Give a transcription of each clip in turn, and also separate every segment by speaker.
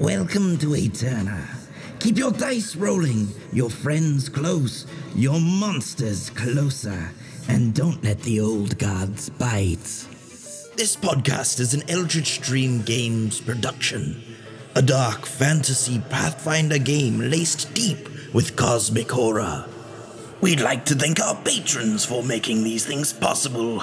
Speaker 1: Welcome to Eterna. Keep your dice rolling, your friends close, your monsters closer, and don't let the old gods bite. This podcast is an Eldritch Dream Games production, a dark fantasy Pathfinder game laced deep with cosmic horror. We'd like to thank our patrons for making these things possible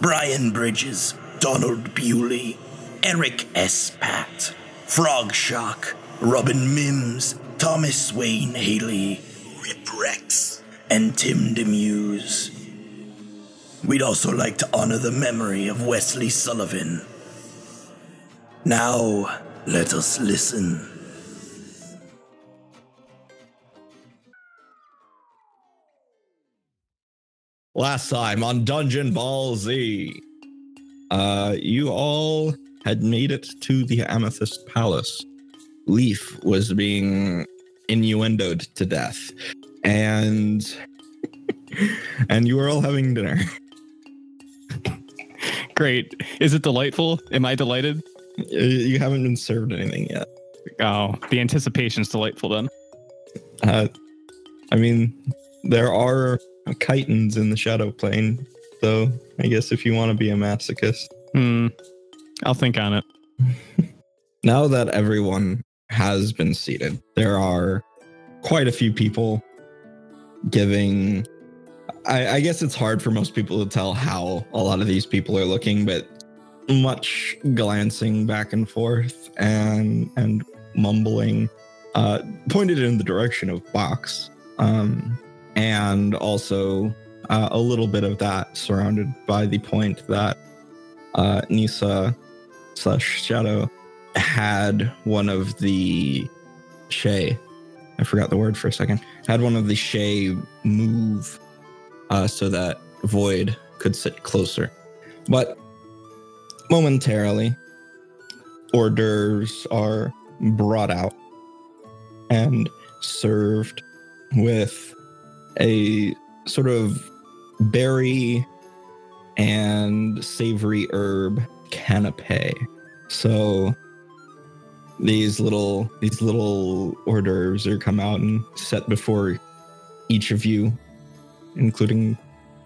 Speaker 1: Brian Bridges, Donald Bewley, Eric S. Pat, Frog Shock, Robin Mims, Thomas Wayne Haley, Rip Rex, and Tim Demuse. We'd also like to honor the memory of Wesley Sullivan. Now, let us listen.
Speaker 2: Last time on Dungeon Ball Z, uh, you all had made it to the Amethyst Palace. Leaf was being innuendoed to death, and and you were all having dinner.
Speaker 3: Great. Is it delightful? Am I delighted?
Speaker 2: Uh, You haven't been served anything yet.
Speaker 3: Oh, the anticipation's delightful then.
Speaker 2: Uh, I mean, there are chitons in the shadow plane, so I guess if you want to be a masochist.
Speaker 3: Hmm. I'll think on it.
Speaker 2: Now that everyone has been seated, there are quite a few people giving. I, I guess it's hard for most people to tell how a lot of these people are looking, but much glancing back and forth and and mumbling, uh, pointed in the direction of Box, um, and also uh, a little bit of that surrounded by the point that uh, Nisa slash Shadow had one of the Shay. I forgot the word for a second. Had one of the Shay move uh, so that Void could sit closer. But momentarily, hors d'oeuvres are brought out and served with a sort of berry and savory herb canapé. So these little these little hors d'oeuvres are come out and set before each of you, including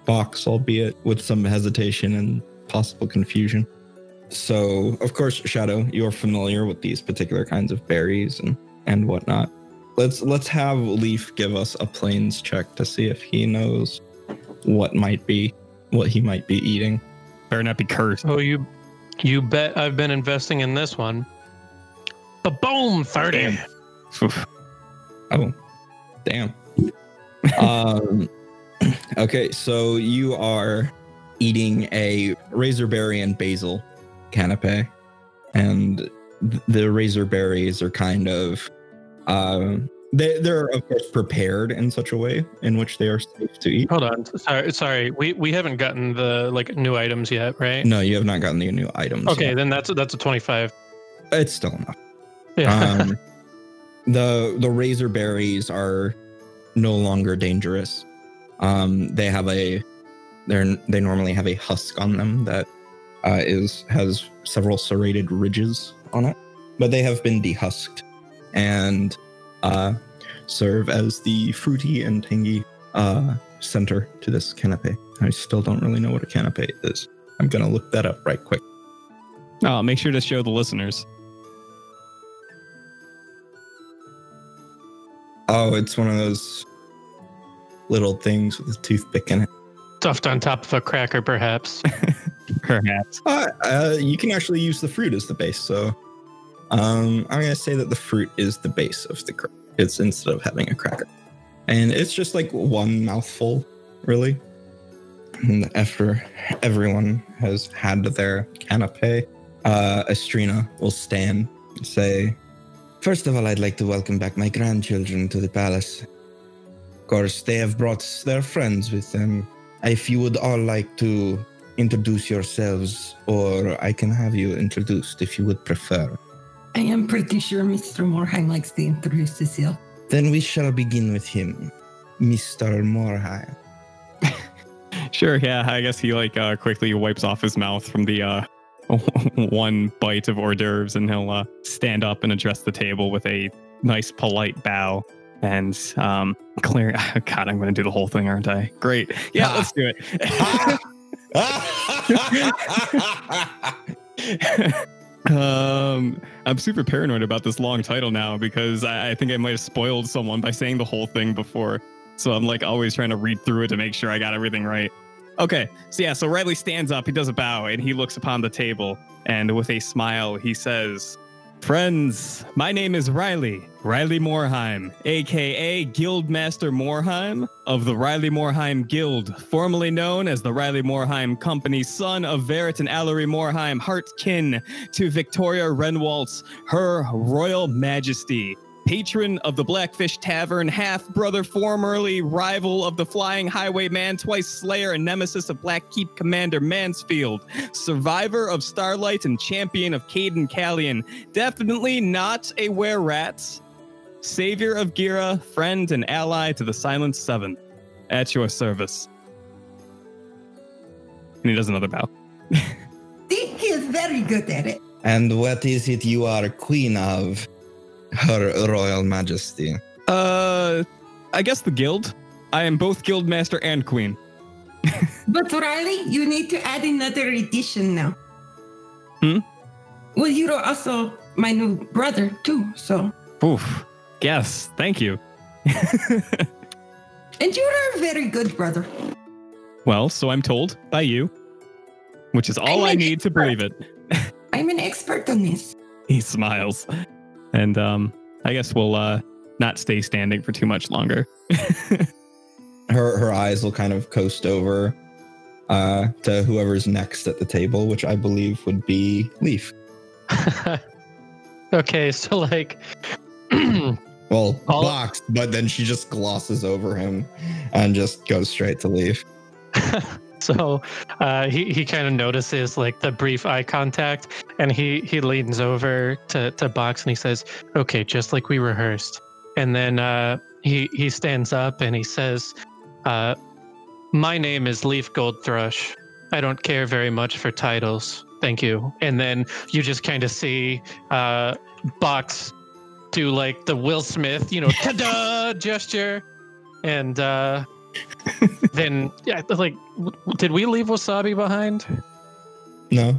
Speaker 2: Box, albeit with some hesitation and possible confusion. So, of course, Shadow, you're familiar with these particular kinds of berries and and whatnot. Let's let's have Leaf give us a planes check to see if he knows what might be what he might be eating.
Speaker 3: Better not be cursed.
Speaker 4: Oh, you, you bet I've been investing in this one. The boom thirty.
Speaker 2: Oh, damn. um, okay, so you are eating a razorberry and basil canapé, and th- the razorberries are kind of, um, they they're of course prepared in such a way in which they are safe to eat.
Speaker 4: Hold on. Sorry, sorry. We we haven't gotten the like new items yet, right?
Speaker 2: No, you have not gotten the new items.
Speaker 4: Okay,
Speaker 2: yet.
Speaker 4: then that's that's a twenty-five.
Speaker 2: it's still enough.
Speaker 4: Yeah.
Speaker 2: um, the the razor berries are no longer dangerous. Um, they have a they're they normally have a husk on them that uh, is has several serrated ridges on it, but they have been dehusked and uh, serve as the fruity and tangy uh, center to this canapé. I still don't really know what a canapé is. I'm gonna look that up right quick.
Speaker 3: Oh, make sure to show the listeners.
Speaker 2: Oh, it's one of those little things with a toothpick in it.
Speaker 4: Stuffed on top of a cracker, perhaps.
Speaker 3: Perhaps.
Speaker 2: Uh, uh, you can actually use the fruit as the base. So um, I'm to say that the fruit is the base of the cracker. It's instead of having a cracker. And it's just like one mouthful, really. And after everyone has had their canapé, uh, Estrina will stand and say, First of all, I'd like to welcome back my grandchildren to the palace. Of course, they have brought their friends with them. If you would all like to introduce yourselves, or I can have you introduced if you would prefer.
Speaker 5: I am pretty sure Mr. Morheim likes to introduce himself.
Speaker 2: Then we shall begin with him, Mr. Morheim.
Speaker 3: Sure, yeah. I guess he like uh, quickly wipes off his mouth from the uh, one bite of hors d'oeuvres and he'll uh, stand up and address the table with a nice, polite bow. And um, clear. God, I'm going to do the whole thing, aren't I? Great. Yeah,
Speaker 2: Ah.
Speaker 3: let's do it. Um, I'm super paranoid about this long title now because I, I think I might have spoiled someone by saying the whole thing before. So I'm like always trying to read through it to make sure I got everything right. Okay, so yeah, so Riley stands up, he does a bow, and he looks upon the table, and with a smile, he says, Friends, my name is Riley, Riley Morheim, aka Guildmaster Morheim of the Riley Morheim Guild, formerly known as the Riley Morheim Company, son of Verit and Allery Morheim, heart kin to Victoria Renwaltz, her royal majesty. Patron of the Blackfish Tavern, half brother, formerly rival of the Flying Highwayman, twice slayer and nemesis of Blackkeep Commander Mansfield, survivor of Starlight and champion of Caden Callion, definitely not a were rat, savior of Gira, friend and ally to the Silent Seven. At your service. And he does another bow.
Speaker 5: See, he is very good at it.
Speaker 2: and what is it you are queen of? Her Royal Majesty.
Speaker 3: Uh, I guess the guild. I am both guild master and queen.
Speaker 5: But Riley, you need to add another edition now.
Speaker 3: Hmm?
Speaker 5: Well, you're also my new brother too, so
Speaker 3: Oof. Yes, thank you.
Speaker 5: and you're a very good brother.
Speaker 3: well, so I'm told by you, which is all
Speaker 5: I'm
Speaker 3: I
Speaker 5: an
Speaker 3: need to believe it.
Speaker 5: I'm an expert on this.
Speaker 3: He smiles, and um, I guess we'll uh not stay standing for too much longer.
Speaker 2: Her her eyes will kind of coast over uh, to whoever's next at the table, which I believe would be Leaf.
Speaker 4: okay, so like,
Speaker 2: Well,
Speaker 4: All-
Speaker 2: Box, but then she just glosses over him and just goes straight to Leaf.
Speaker 4: so uh, he he kind of notices like the brief eye contact, and he he leans over to to Box and he says, "Okay, just like we rehearsed." And then uh, he he stands up and he says, uh, "My name is Leaf Goldthrush. I don't care very much for titles. Thank you." And then you just kind of see uh, Box do like the Will Smith, you know, ta-da gesture, and. uh then yeah like w- did we leave wasabi behind
Speaker 2: No.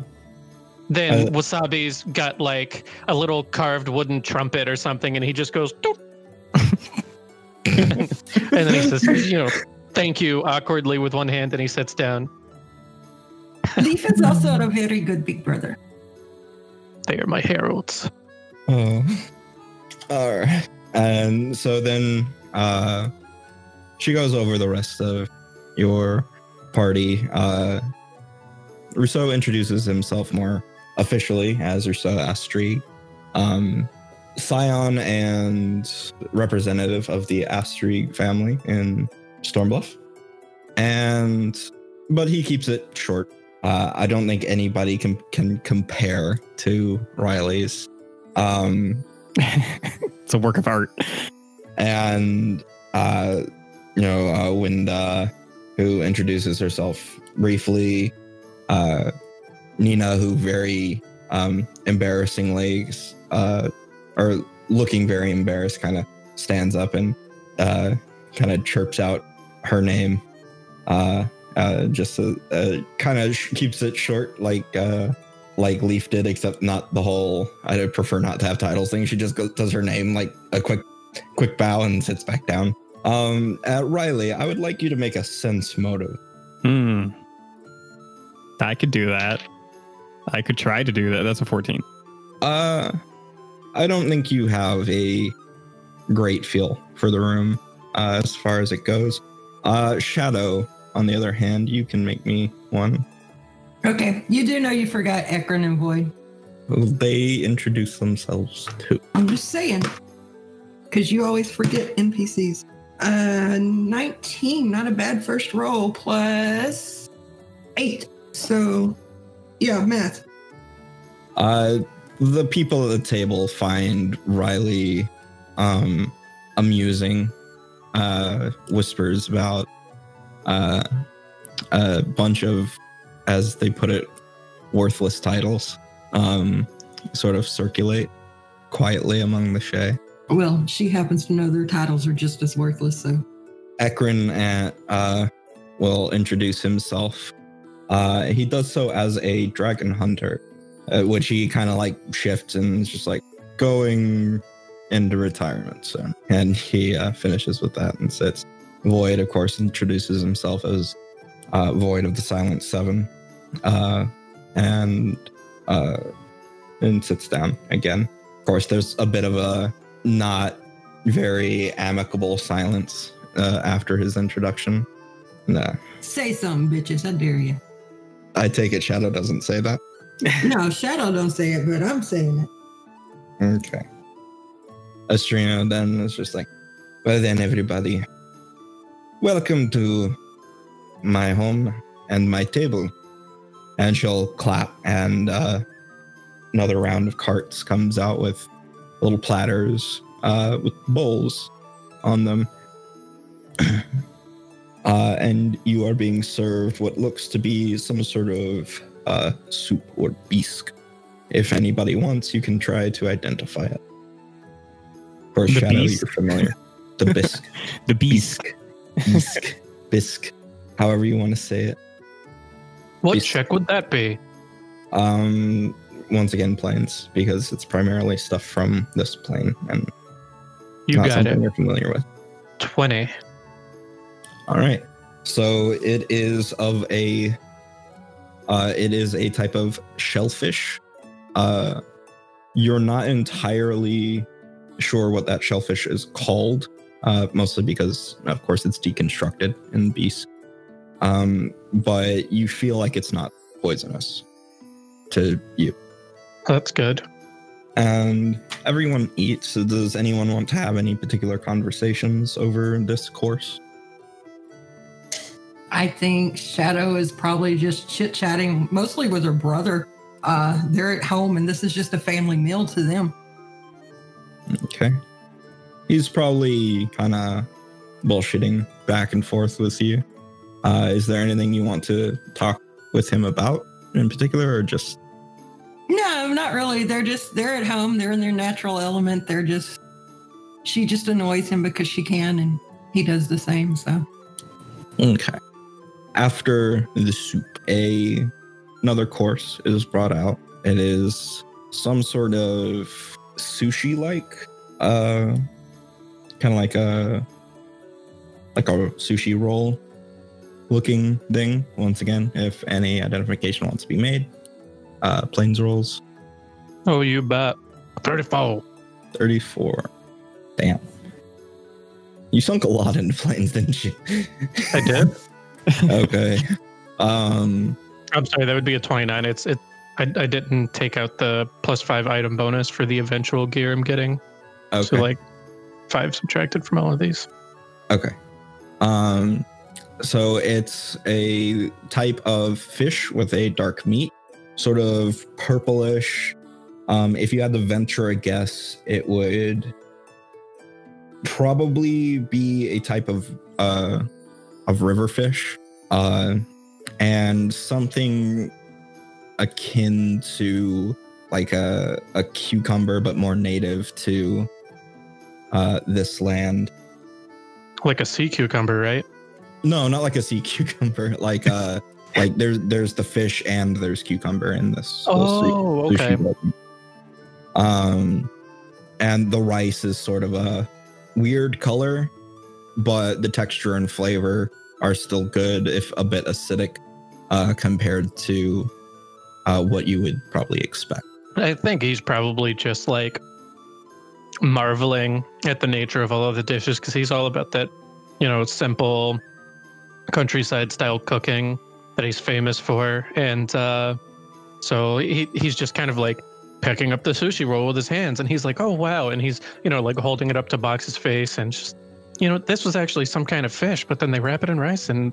Speaker 4: Then
Speaker 2: Uh,
Speaker 4: wasabi's got like a little carved wooden trumpet or something and he just goes "Doop." and then he says you know thank you awkwardly with one hand and he sits down
Speaker 5: Leaf is also a very good big brother.
Speaker 4: they are my heralds
Speaker 2: Oh. All right. And so then uh she goes over the rest of your party. Uh Rousseau introduces himself more officially as Astri. Um scion and representative of the Astri family in Stormbluff. And but he keeps it short. Uh, I don't think anybody can can compare to Riley's. Um,
Speaker 3: it's a work of art.
Speaker 2: and uh, you know, uh, Winda, who introduces herself briefly, uh, Nina, who very um, embarrassingly, uh, or looking very embarrassed, kind of stands up and uh, kind of chirps out her name. Uh, uh, just kind of sh- keeps it short, like uh, like Leaf did, except not the whole. I prefer not to have titles thing. She just does her name like a quick quick bow and sits back down. Um, uh, Riley, I would like you to make a sense motive.
Speaker 3: Hmm. I could do that. I could try to do that. That's a 14.
Speaker 2: Uh, I don't think you have a great feel for the room uh, as far as it goes. Uh, Shadow, on the other hand, you can make me one.
Speaker 5: Okay, you do know you forgot Ekron and Void.
Speaker 2: They introduce themselves too.
Speaker 5: I'm just saying. Because you always forget NPCs. Uh, 19, not a bad first roll, plus 8. So, yeah, Matt.
Speaker 2: Uh, the people at the table find Riley um, amusing. Uh, whispers about uh, a bunch of, as they put it, worthless titles um, sort of circulate quietly among the Shay.
Speaker 5: Well, she happens to know their titles are just as worthless, so.
Speaker 2: Ekron uh, uh, will introduce himself. Uh, he does so as a dragon hunter, uh, which he kind of like shifts and is just like going into retirement soon. And he uh, finishes with that and sits. Void, of course, introduces himself as uh, Void of the Silent Seven, uh, and uh, and sits down again. Of course, there's a bit of a not very amicable silence uh, after his introduction. Nah,
Speaker 5: Say something, bitches. I dare you.
Speaker 2: I take it Shadow doesn't say that.
Speaker 5: No, Shadow don't say it, but I'm saying it.
Speaker 2: Okay. Estrina then is just like, well then, everybody, welcome to my home and my table. And she'll clap, and uh, another round of carts comes out with little platters uh, with bowls on them. uh, and you are being served what looks to be some sort of uh, soup or bisque. If anybody wants, you can try to identify it. Or
Speaker 3: The
Speaker 2: shadow,
Speaker 3: bisque?
Speaker 2: you're familiar. The bisque,
Speaker 3: The beast.
Speaker 2: bisque, bisque, however you want to say it.
Speaker 4: What
Speaker 2: Beast.
Speaker 4: check would that be?
Speaker 2: Um, once again, planes because it's primarily stuff from this plane and
Speaker 4: You
Speaker 2: not
Speaker 4: got
Speaker 2: something
Speaker 4: it.
Speaker 2: you're familiar with.
Speaker 4: 20.
Speaker 2: All right. So it is of a uh it is a type of shellfish. Uh you're not entirely sure what that shellfish is called, uh mostly because of course it's deconstructed in beast. Um but you feel like it's not poisonous to you.
Speaker 4: That's good.
Speaker 2: And everyone eats. So does anyone want to have any particular conversations over this course?
Speaker 5: I think Shadow is probably just chit chatting, mostly with her brother. Uh, they're at home, and this is just a family meal to them.
Speaker 2: Okay. He's probably kind of bullshitting back and forth with you. Uh, is there anything you want to talk with him about in particular, or just
Speaker 5: No, not really. They're just they're at home. They're in their natural element. They're just she just annoys him because she can, and he does the same. So
Speaker 2: okay? After the soup, a another course is brought out. It is some sort of sushi-like, uh, kind of like a like a sushi roll looking thing. Once again, if any identification wants to be made, uh, planes rolls
Speaker 4: Oh, you bet. 34.
Speaker 2: 34. Damn. You sunk a lot into planes, didn't you?
Speaker 4: I did.
Speaker 2: okay. Um
Speaker 4: I'm sorry, that would be a 29. It's it. I, I didn't take out the plus five item bonus for the eventual gear I'm getting.
Speaker 2: okay.
Speaker 4: So like five subtracted from all of these.
Speaker 2: Okay. Um so it's a type of fish with a dark meat, sort of purplish. Um if you had to venture a guess, it would probably be a type of uh of river fish. Uh and something akin to like a a cucumber but more native to uh this land.
Speaker 4: Like a sea cucumber, right?
Speaker 2: No, not like a sea cucumber. Like uh like there's there's the fish and there's cucumber in this.
Speaker 4: Oh, okay.
Speaker 2: bowl. Um and the rice is sort of a weird color, but the texture and flavor are still good, if a bit acidic, uh compared to uh what you would probably expect.
Speaker 4: I think he's probably just like marveling at the nature of all of the dishes because he's all about that, you know, simple countryside style cooking that he's famous for. And uh, so he, he's just kind of like picking up the sushi roll with his hands and he's like, oh, wow. And he's, you know, like holding it up to Box's face and just, you know, this was actually some kind of fish, but then they wrap it in rice and,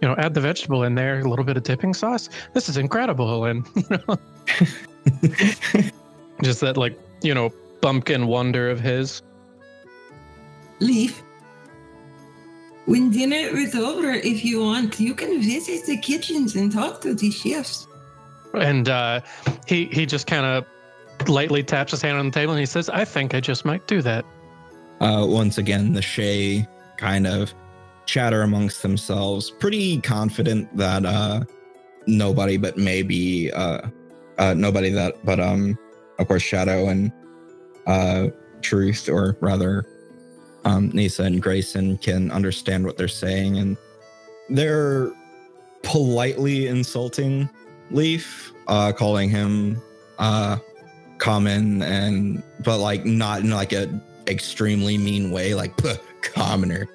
Speaker 4: you know, add the vegetable in there, a little bit of dipping sauce. This is incredible. And, you know, just that like you know bumpkin wonder of his
Speaker 5: Leaf. When dinner is over, if you want, you can visit the kitchens and talk to the chefs.
Speaker 4: and uh, he he just kind of lightly taps his hand on the table and he says, "I think I just might do that."
Speaker 2: Uh, once again, the Shay kind of chatter amongst themselves, pretty confident that uh, nobody but maybe uh, uh, nobody that but um, of course, Shadow and uh, Truth, or rather, um, Nisa and Grayson can understand what they're saying, and they're politely insulting Leaf, uh, calling him uh, common and but like not in like a extremely mean way, like "Puh, commoner,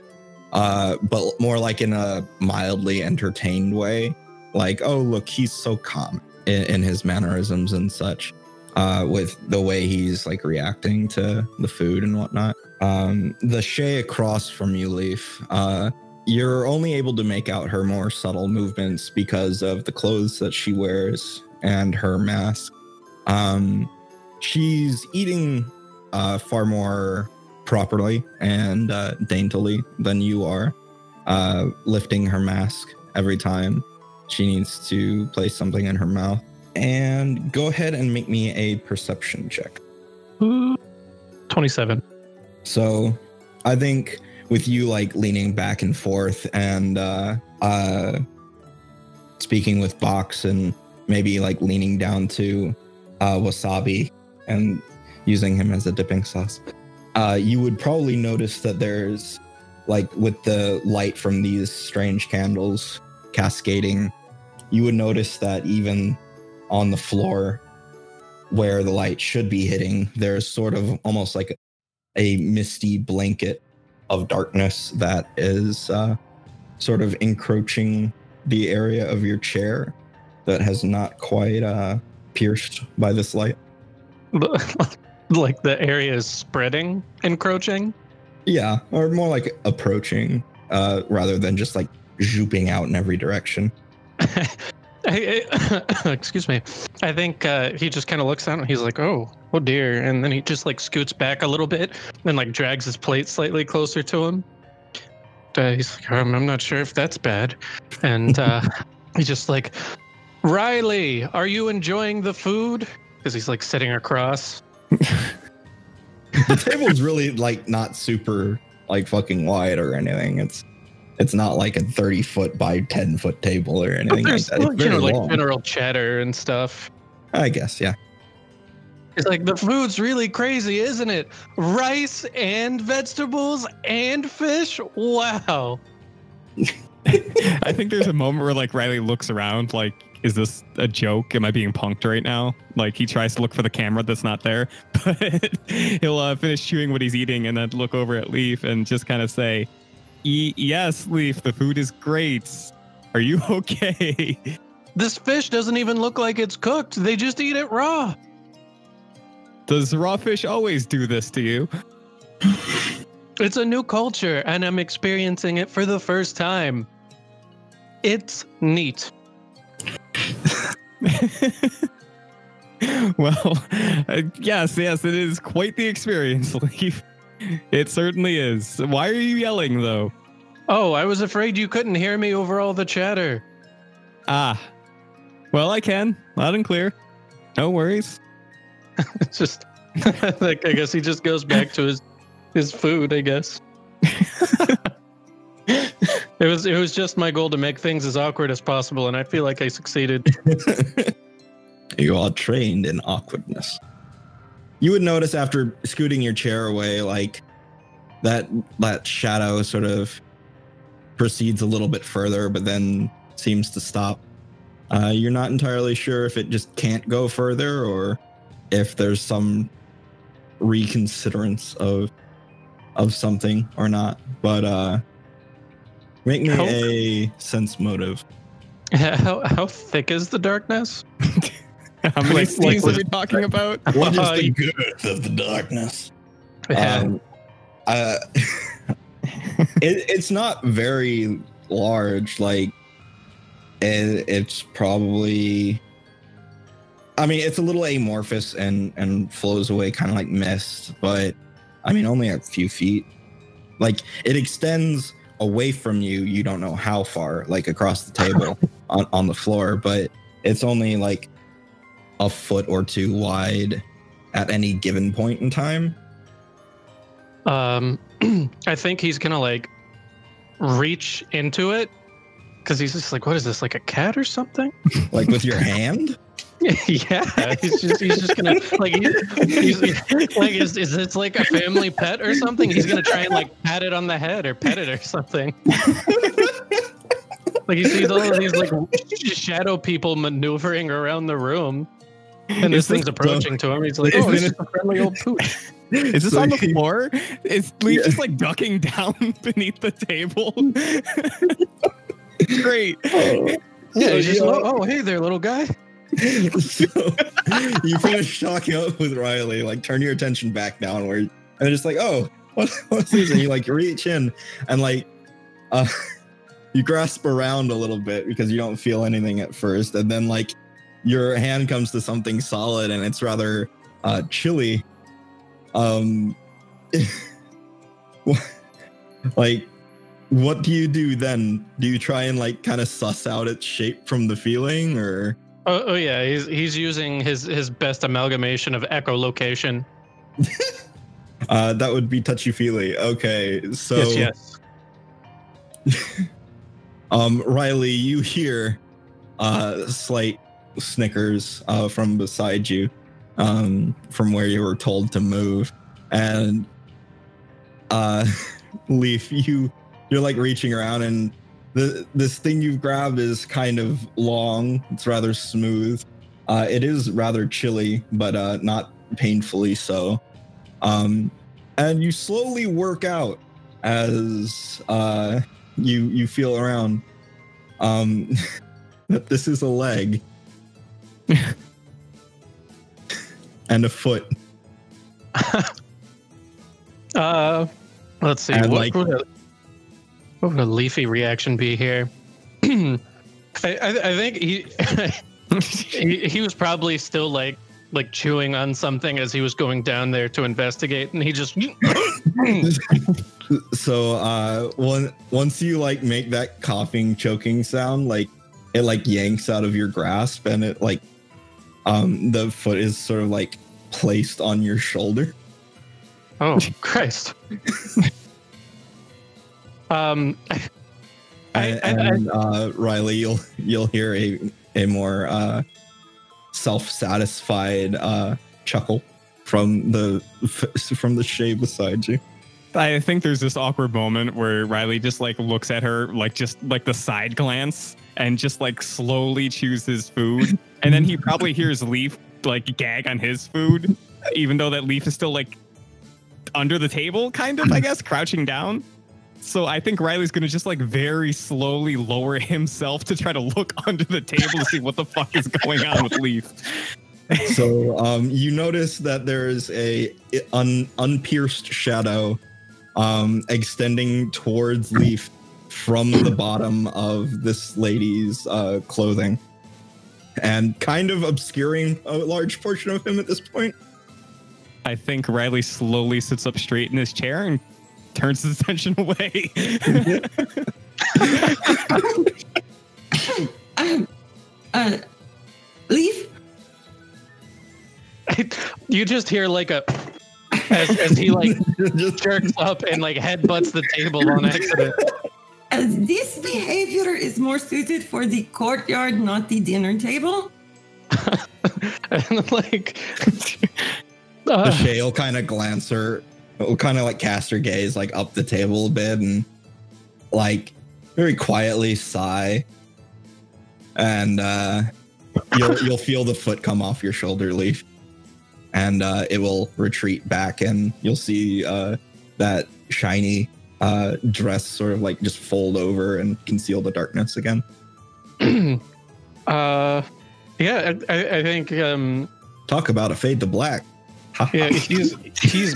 Speaker 2: uh, but more like in a mildly entertained way. Like, oh look, he's so calm in, in his mannerisms and such. Uh, with the way he's like reacting to the food and whatnot. Um, the Shay across from you, Leaf, uh, you're only able to make out her more subtle movements because of the clothes that she wears and her mask. Um, she's eating uh, far more properly and uh, daintily than you are, uh, lifting her mask every time she needs to place something in her mouth. And go ahead and make me a perception check.
Speaker 4: Twenty-seven.
Speaker 2: So I think with you like leaning back and forth and uh uh speaking with Box and maybe like leaning down to uh wasabi and using him as a dipping sauce. Uh you would probably notice that there's like with the light from these strange candles cascading, you would notice that even on the floor where the light should be hitting, there's sort of almost like a, misty blanket of darkness that is uh, sort of encroaching the area of your chair that has not quite uh, pierced by this light.
Speaker 4: like the area is spreading, encroaching.
Speaker 2: Yeah, or more like approaching uh, rather than just like zooping out in every direction.
Speaker 4: I, I- excuse me. I think uh, he just kind of looks down and he's like, "Oh, oh dear," and then he just like scoots back a little bit and like drags his plate slightly closer to him. Uh, he's like, um, "I'm not sure if that's bad," and uh, he's just like, "Riley, are you enjoying the food?" Because he's like sitting across.
Speaker 2: The table's really like not super like fucking wide or anything. It's it's not like a 30 foot by 10 foot table or anything like
Speaker 4: there's
Speaker 2: that. It's
Speaker 4: like, you know
Speaker 2: very
Speaker 4: like general chatter and stuff.
Speaker 2: I guess, yeah.
Speaker 4: It's like the food's really crazy, isn't it? Rice and vegetables and fish. Wow.
Speaker 3: I think there's a moment where like Riley looks around, like, is this a joke? Am I being punked right now? Like he tries to look for the camera that's not there, but he'll uh, finish chewing what he's eating and then look over at Leaf and just kind of say, "E- "Yes, Leaf, the food is great. Are you okay?"
Speaker 4: This fish doesn't even look like it's cooked. They just eat it raw.
Speaker 3: Does raw fish always do this to you?
Speaker 4: It's a new culture, and I'm experiencing it for the first time. It's neat.
Speaker 3: well, uh, yes, yes, it is quite the experience, Leaf. It certainly is. Why are you yelling, though?
Speaker 4: Oh, I was afraid you couldn't hear me over all the chatter.
Speaker 3: Ah, well, I can loud and clear. No worries.
Speaker 4: It's just like I guess he just goes back to his his food, I guess. It was it was just my goal to make things as awkward as possible, and I feel like I succeeded.
Speaker 2: you are trained in awkwardness. You would notice after scooting your chair away, like that that shadow sort of proceeds a little bit further, but then seems to stop. Uh, you're not entirely sure if it just can't go further or if there's some reconsiderance of of something or not. But uh make me
Speaker 4: How-
Speaker 2: a sense motive.
Speaker 4: How how thick is the darkness?
Speaker 3: How many
Speaker 4: Like-
Speaker 3: steams
Speaker 4: like
Speaker 3: are we talking about?
Speaker 2: What is
Speaker 4: Uh,
Speaker 2: the
Speaker 4: you-
Speaker 2: good of the darkness?
Speaker 4: Yeah.
Speaker 2: Um, uh, it, it's not very large. Like, it, it's probably. I mean, it's a little amorphous and and flows away kind of like mist, but I mean, only a few feet. Like, it extends away from you. You don't know how far, like across the table on on the floor, but it's only like a foot or two wide at any given point in time.
Speaker 4: Um, I think he's gonna like reach into it because he's just like, what is this, like a cat or something?
Speaker 2: Like with your hand?
Speaker 4: yeah, he's just he's just gonna like he's, he's like is is this like a family pet or something? He's gonna try and like pat it on the head or pet it or something. like he sees all of these like shadow people maneuvering around the room, and this
Speaker 3: this
Speaker 4: thing's approaching to him. He's like,
Speaker 3: Is
Speaker 4: oh,
Speaker 3: this-
Speaker 4: it's just a friendly old pooch.
Speaker 3: Is this
Speaker 2: So
Speaker 3: on the
Speaker 2: he-
Speaker 3: floor? Is Leaf
Speaker 2: Yeah.
Speaker 3: just like ducking down beneath the table? Great. Oh.
Speaker 4: Yeah, he's just
Speaker 2: you- oh,
Speaker 4: like, oh, hey there, little guy.
Speaker 2: so you finish talking up with Riley, like turn your attention back downward, and they're just like, oh, what, what's this? And you like reach in and like uh you grasp around a little bit because you don't feel anything at first, and then like your hand comes to something solid and it's rather uh chilly. Um like what do you do then? Do you try and like kind of suss out its shape from the feeling or
Speaker 4: Oh, oh yeah, he's he's using his his best amalgamation of echolocation.
Speaker 2: Uh, that would be touchy feely. Okay, so
Speaker 4: yes, yes.
Speaker 2: um, Riley, you hear uh slight snickers uh from beside you, um, from where you were told to move, and uh, Leaf, you you're like reaching around and the this thing you've grabbed is kind of long. It's rather smooth. Uh, it is rather chilly, but uh, not painfully so. Um, and you slowly work out as uh, you you feel around. Um, that this is a leg and a foot.
Speaker 4: Uh, let's see.
Speaker 2: And,
Speaker 4: What,
Speaker 2: like-
Speaker 4: what would a leafy reaction be here? I, I, I think he, he he was probably still like like chewing on something as he was going down there to investigate, and he just
Speaker 2: so uh one once you like make that coughing choking sound like it like yanks out of your grasp and it like um the foot is sort of like placed on your shoulder
Speaker 4: oh Christ. um, I, I,
Speaker 2: and,
Speaker 4: I,
Speaker 2: and, uh riley you'll you'll hear a a more uh self-satisfied uh chuckle from the from the shade beside you
Speaker 3: I think there's this awkward moment where Riley just like looks at her like just like the side glance and just like slowly chews his food. And then he probably hears Leaf like gag on his food, even though that Leaf is still like under the table, kind of, I guess, crouching down. So I think Riley's gonna just like very slowly lower himself to try to look under the table to see what the fuck is going on with Leaf.
Speaker 2: so um, you notice that there is a un, unpierced shadow um, extending towards Leaf from the bottom of this lady's uh, clothing and kind of obscuring a large portion of him at this point.
Speaker 3: I think Riley slowly sits up straight in his chair and turns his attention away.
Speaker 5: Um, uh, Leaf,
Speaker 4: you just hear like a as, as he like
Speaker 2: Just-
Speaker 4: jerks up and like headbutts the table on accident.
Speaker 5: uh, this behavior is more suited for the courtyard, not the dinner table.
Speaker 4: and like
Speaker 2: the
Speaker 4: uh,
Speaker 2: Shay will kind of glance her, will kind of like cast her gaze like up the table a bit and like very quietly sigh. And uh, you'll you'll feel the foot come off your shoulder, Leaf, and uh, it will retreat back, and you'll see uh, that shiny uh, dress sort of like just fold over and conceal the darkness again.
Speaker 4: uh yeah I, I I think um
Speaker 2: Talk about a fade to black.
Speaker 4: yeah he's he's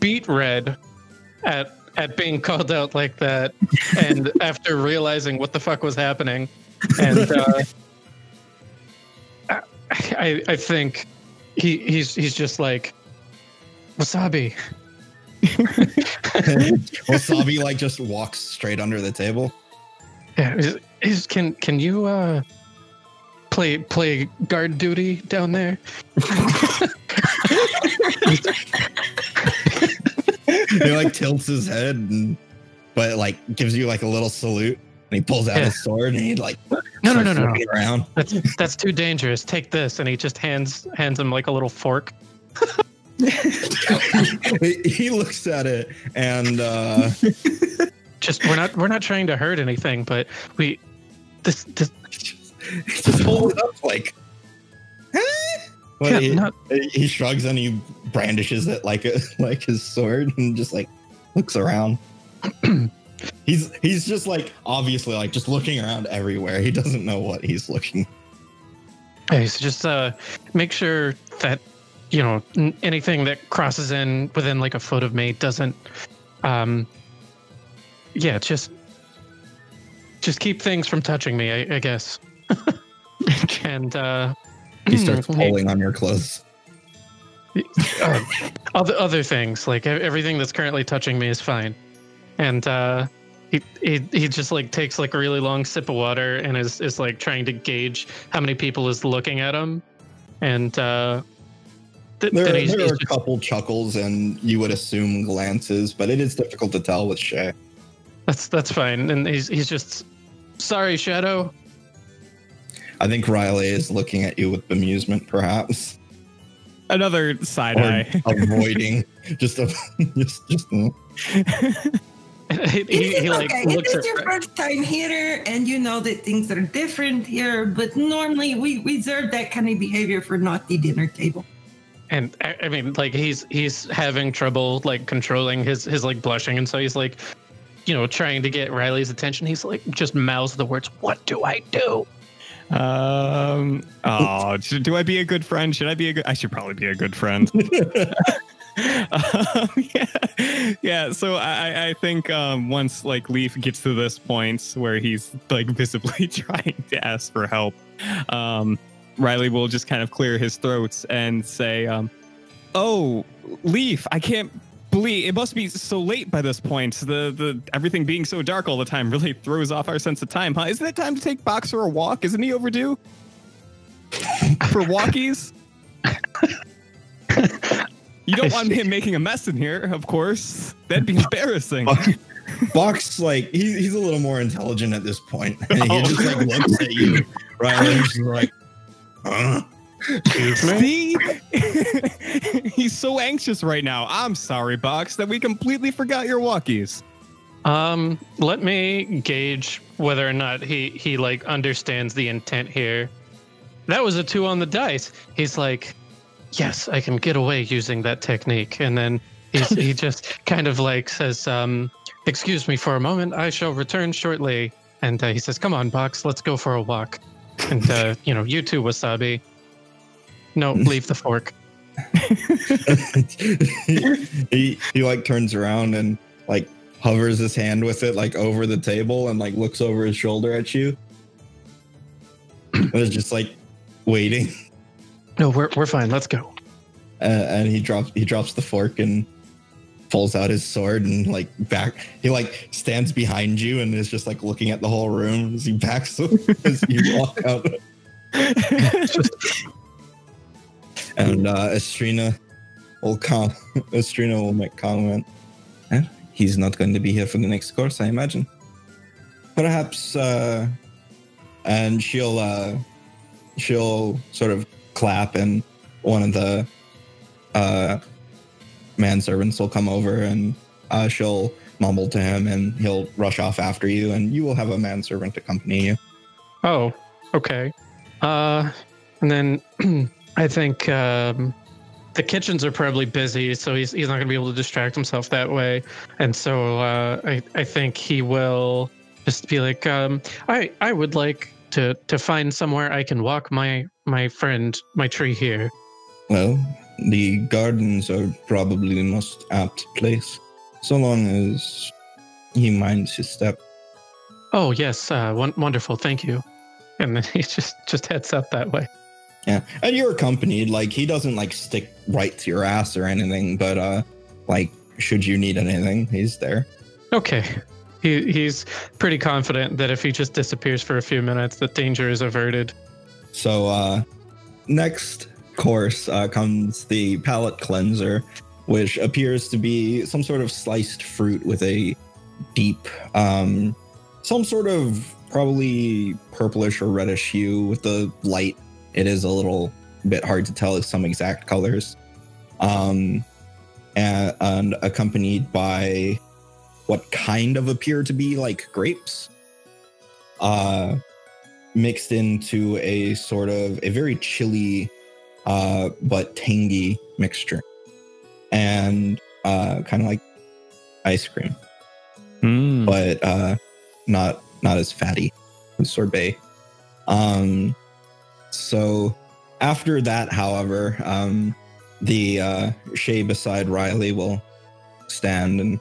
Speaker 4: beet red at at being called out like that and after realizing what the fuck was happening and uh I I think he he's he's just like wasabi
Speaker 2: Wasabi like just walks straight under the table.
Speaker 4: Yeah, is, is can can you uh play play guard duty down there.
Speaker 2: he like tilts his head and but like gives you like a little salute and he pulls out
Speaker 4: Yeah.
Speaker 2: his sword and he like
Speaker 4: No, no, no, no, no.
Speaker 2: around.
Speaker 4: That's that's too dangerous. Take this, and he just hands hands him like a little fork.
Speaker 2: he, he looks at it and uh
Speaker 4: Just we're not we're not trying to hurt anything, but we this this
Speaker 2: just holds it up like "Huh?" Well,
Speaker 4: yeah,
Speaker 2: he,
Speaker 4: not
Speaker 2: he shrugs and he brandishes it like a like his sword and just like looks around. he's he's just like obviously like just looking around everywhere. He doesn't know what he's looking.
Speaker 4: Hey, so just uh, make sure that you know n- anything that crosses in within like a foot of me doesn't. Um, yeah, just just keep things from touching me. I, I guess. and uh,
Speaker 2: He starts
Speaker 4: hmm,
Speaker 2: pulling on your clothes.
Speaker 4: uh, other other things like everything that's currently touching me is fine. And uh, he, he he just like takes like a really long sip of water and is is like trying to gauge how many people is looking at him. And uh, th-
Speaker 2: There,
Speaker 4: he's,
Speaker 2: there
Speaker 4: he's
Speaker 2: are a couple chuckles and you would assume glances, but it is difficult to tell with Shay.
Speaker 4: that's that's fine. And he's he's just sorry, Shadow.
Speaker 2: I think Riley is looking at you with bemusement, perhaps,
Speaker 3: Another side
Speaker 2: or
Speaker 3: eye.
Speaker 2: avoiding. Just, a, just, just. mm.
Speaker 4: he, he, he, like
Speaker 5: okay,
Speaker 4: looks
Speaker 5: it
Speaker 4: at
Speaker 5: is your first time here, and you know that things are different here. But normally, we reserve that kind of behavior for not the dinner table.
Speaker 4: and I, I mean like he's he's having trouble like controlling his his like blushing and so he's like you know trying to get riley's attention he's like just mouths the words what do i do
Speaker 3: Um. Oh, should, do I be a good friend? Should I be a good? I should probably be a good friend. um, yeah, yeah. So I, I think um, once like Leaf gets to this point where he's like visibly trying to ask for help, um, Riley will just kind of clear his throat and say, um, "Oh, Leaf, I can't." Believe it must be so late by this point. The the everything being so dark all the time really throws off our sense of time, huh? Isn't it time to take Boxer a walk? Isn't he overdue? For walkies? You don't want him making a mess in here, of course. That'd be embarrassing.
Speaker 2: Box like he, he's a little more intelligent at this point. And he oh. just like looks at you, Riley, and just like, huh?
Speaker 3: See? He's so anxious right now. I'm sorry, Box, that we completely forgot your walkies.
Speaker 4: um let me gauge whether or not he he like understands the intent here. That was a two on the dice. He's like yes i can get away using that technique. And then he's, he just kind of like says um excuse me for a moment. I shall return shortly. And uh, he says come on box. Let's go for a walk. And uh you know you too wasabi no leave the fork
Speaker 2: he he like turns around and like hovers his hand with it like over the table and like looks over his shoulder at you. and is just like waiting.
Speaker 4: no we're, we're fine let's go
Speaker 2: Uh, and he drops he drops the fork and pulls out his sword and like back he like stands behind you and is just like looking at the whole room as he backs as you walk out and uh estrina will com estrina will make comment. "Eh, he's not going to be here for the next course i imagine. Perhaps uh and she'll uh she'll sort of clap and one of the uh manservants will come over and uh she'll mumble to him and he'll rush off after you and you will have a manservant accompany you.
Speaker 4: Oh, okay. Uh, and then I think um, the kitchens are probably busy, so he's he's not gonna be able to distract himself that way. And so uh, I I think he will just be like, um, I I would like to to find somewhere I can walk my my friend my tree here.
Speaker 2: well the gardens are probably the most apt place so long as he minds his step
Speaker 4: Oh yes, uh, won- wonderful, thank you. And then he just just heads out that way.
Speaker 2: Yeah, and you're accompanied. Like he doesn't like stick right to your ass or anything, but uh, like should you need anything, he's there.
Speaker 4: Okay. He he's pretty confident that if he just disappears for a few minutes, the danger is averted.
Speaker 2: So uh, next course uh, comes the palate cleanser, which appears to be some sort of sliced fruit with a deep, um, some sort of probably purplish or reddish hue with the light. It is a little bit hard to tell some exact colors. Um, and, and accompanied by what kind of appear to be like grapes. Uh, mixed into a sort of a very chilly uh, but tangy mixture and uh, kind of like ice cream
Speaker 3: Mm.
Speaker 2: but uh, not not as fatty as sorbet um, so after that however um, the uh, shay beside riley will stand and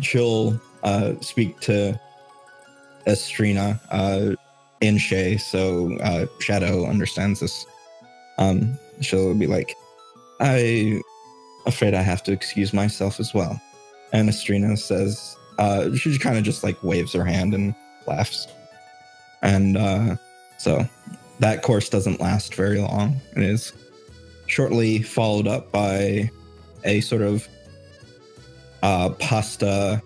Speaker 2: she'll uh, speak to estrina uh, in Shay, so uh, Shadow understands this. Um, she'll be like, "I afraid I have to excuse myself as well." And Estrina says, uh, she kind of just like waves her hand and laughs. And uh, so that course doesn't last very long. It is shortly followed up by a sort of uh, pasta